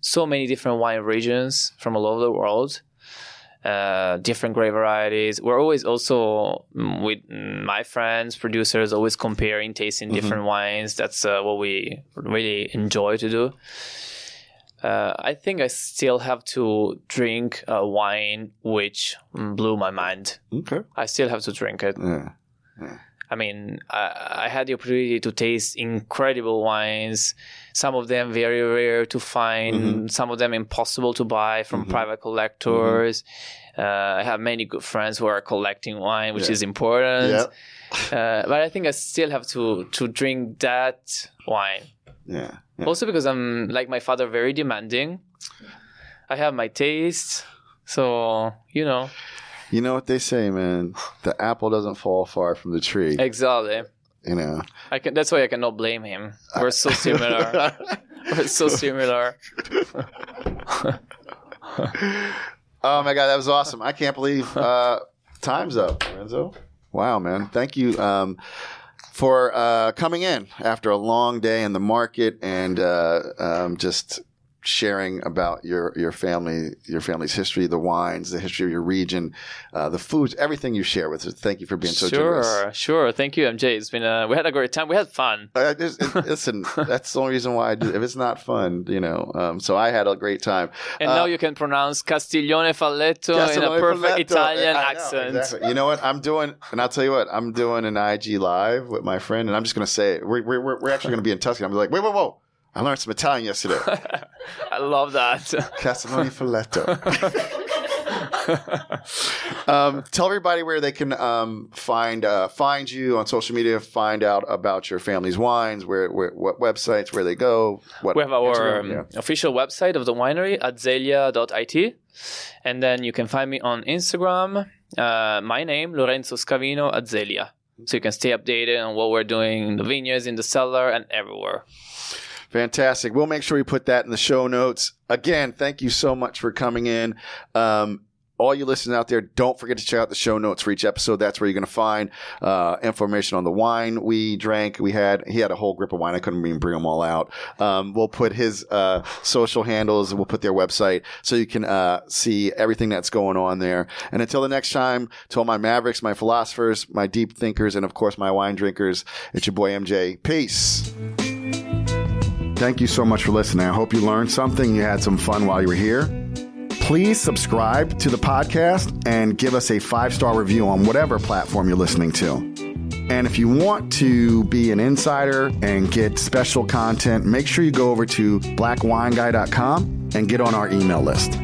so many different wine regions from all over the world. Uh, different grape varieties. We're always also mm, with my friends, producers, always comparing, tasting different wines. That's uh, what we really enjoy to do. uh, I think I still have to drink a wine which mm, blew my mind. Okay. I still have to drink it. Yeah. I mean, I, I had the opportunity to taste incredible wines. Some of them very rare to find. Mhm. Some of them impossible to buy from Mhm. private collectors. Uh, I have many good friends who are collecting wine, which Yeah. is important. Yeah. Uh, but I think I still have to to drink that wine. Yeah. yeah. Also because I'm like my father, very demanding. I have my taste, so you know You know what they say, man? The apple doesn't fall far from the tree. exactly. You know. I can. That's why I cannot blame him. We're so similar. We're so similar. Oh my god, that was awesome! I can't believe uh, time's up, Lorenzo. Wow, man! Thank you um, for uh, coming in after a long day in the market and uh, um, just sharing about your your family, your family's history, the wines, the history of your region, uh, the foods, everything you share with us. Thank you for being so sure, generous. sure. Thank you, MJ. It's been a. We had a great time. We had fun. Just, it- listen, that's the only reason why I do. If it's not fun, you know. Um, so I had a great time. And Uh, now you can pronounce Castiglione Falletto in a perfect Falletto. Italian know, accent. exactly. You know what? I'm doing, and I'll tell you what, I'm doing an IG live with my friend, and I'm just going to say it. We're, we're, we're actually going to be in Tuscany. I'm like, wait, wait, whoa. I learned some Italian yesterday. I love that. Castellone Falletto. um, tell everybody where they can um, find uh, find you on social media, find out about your family's wines, where, where what websites, where they go. What We have our um, yeah. official website of the winery azelia.it. And then you can find me on Instagram. Uh, my name, Lorenzo Scavino Azelia. So you can stay updated on what we're doing in the vineyards, in the cellar, and everywhere. Fantastic. We'll make sure we put that in the show notes. Again, thank you so much for coming in. Um, all you listeners out there, don't forget to check out the show notes for each episode. That's where you're going to find uh, information on the wine we drank. We had he had a whole grip of wine. I couldn't even bring them all out. Um, we'll put his uh, social handles. We'll put their website so you can uh, see everything that's going on there. And until the next time, to all my mavericks, my philosophers, my deep thinkers, and of course my wine drinkers, it's your boy MJ. Peace. Thank you so much for listening. I hope you learned something. You had some fun while you were here. Please subscribe to the podcast and give us a five star review on whatever platform you're listening to. And if you want to be an insider and get special content, make sure you go over to blackwineguy.com and get on our email list.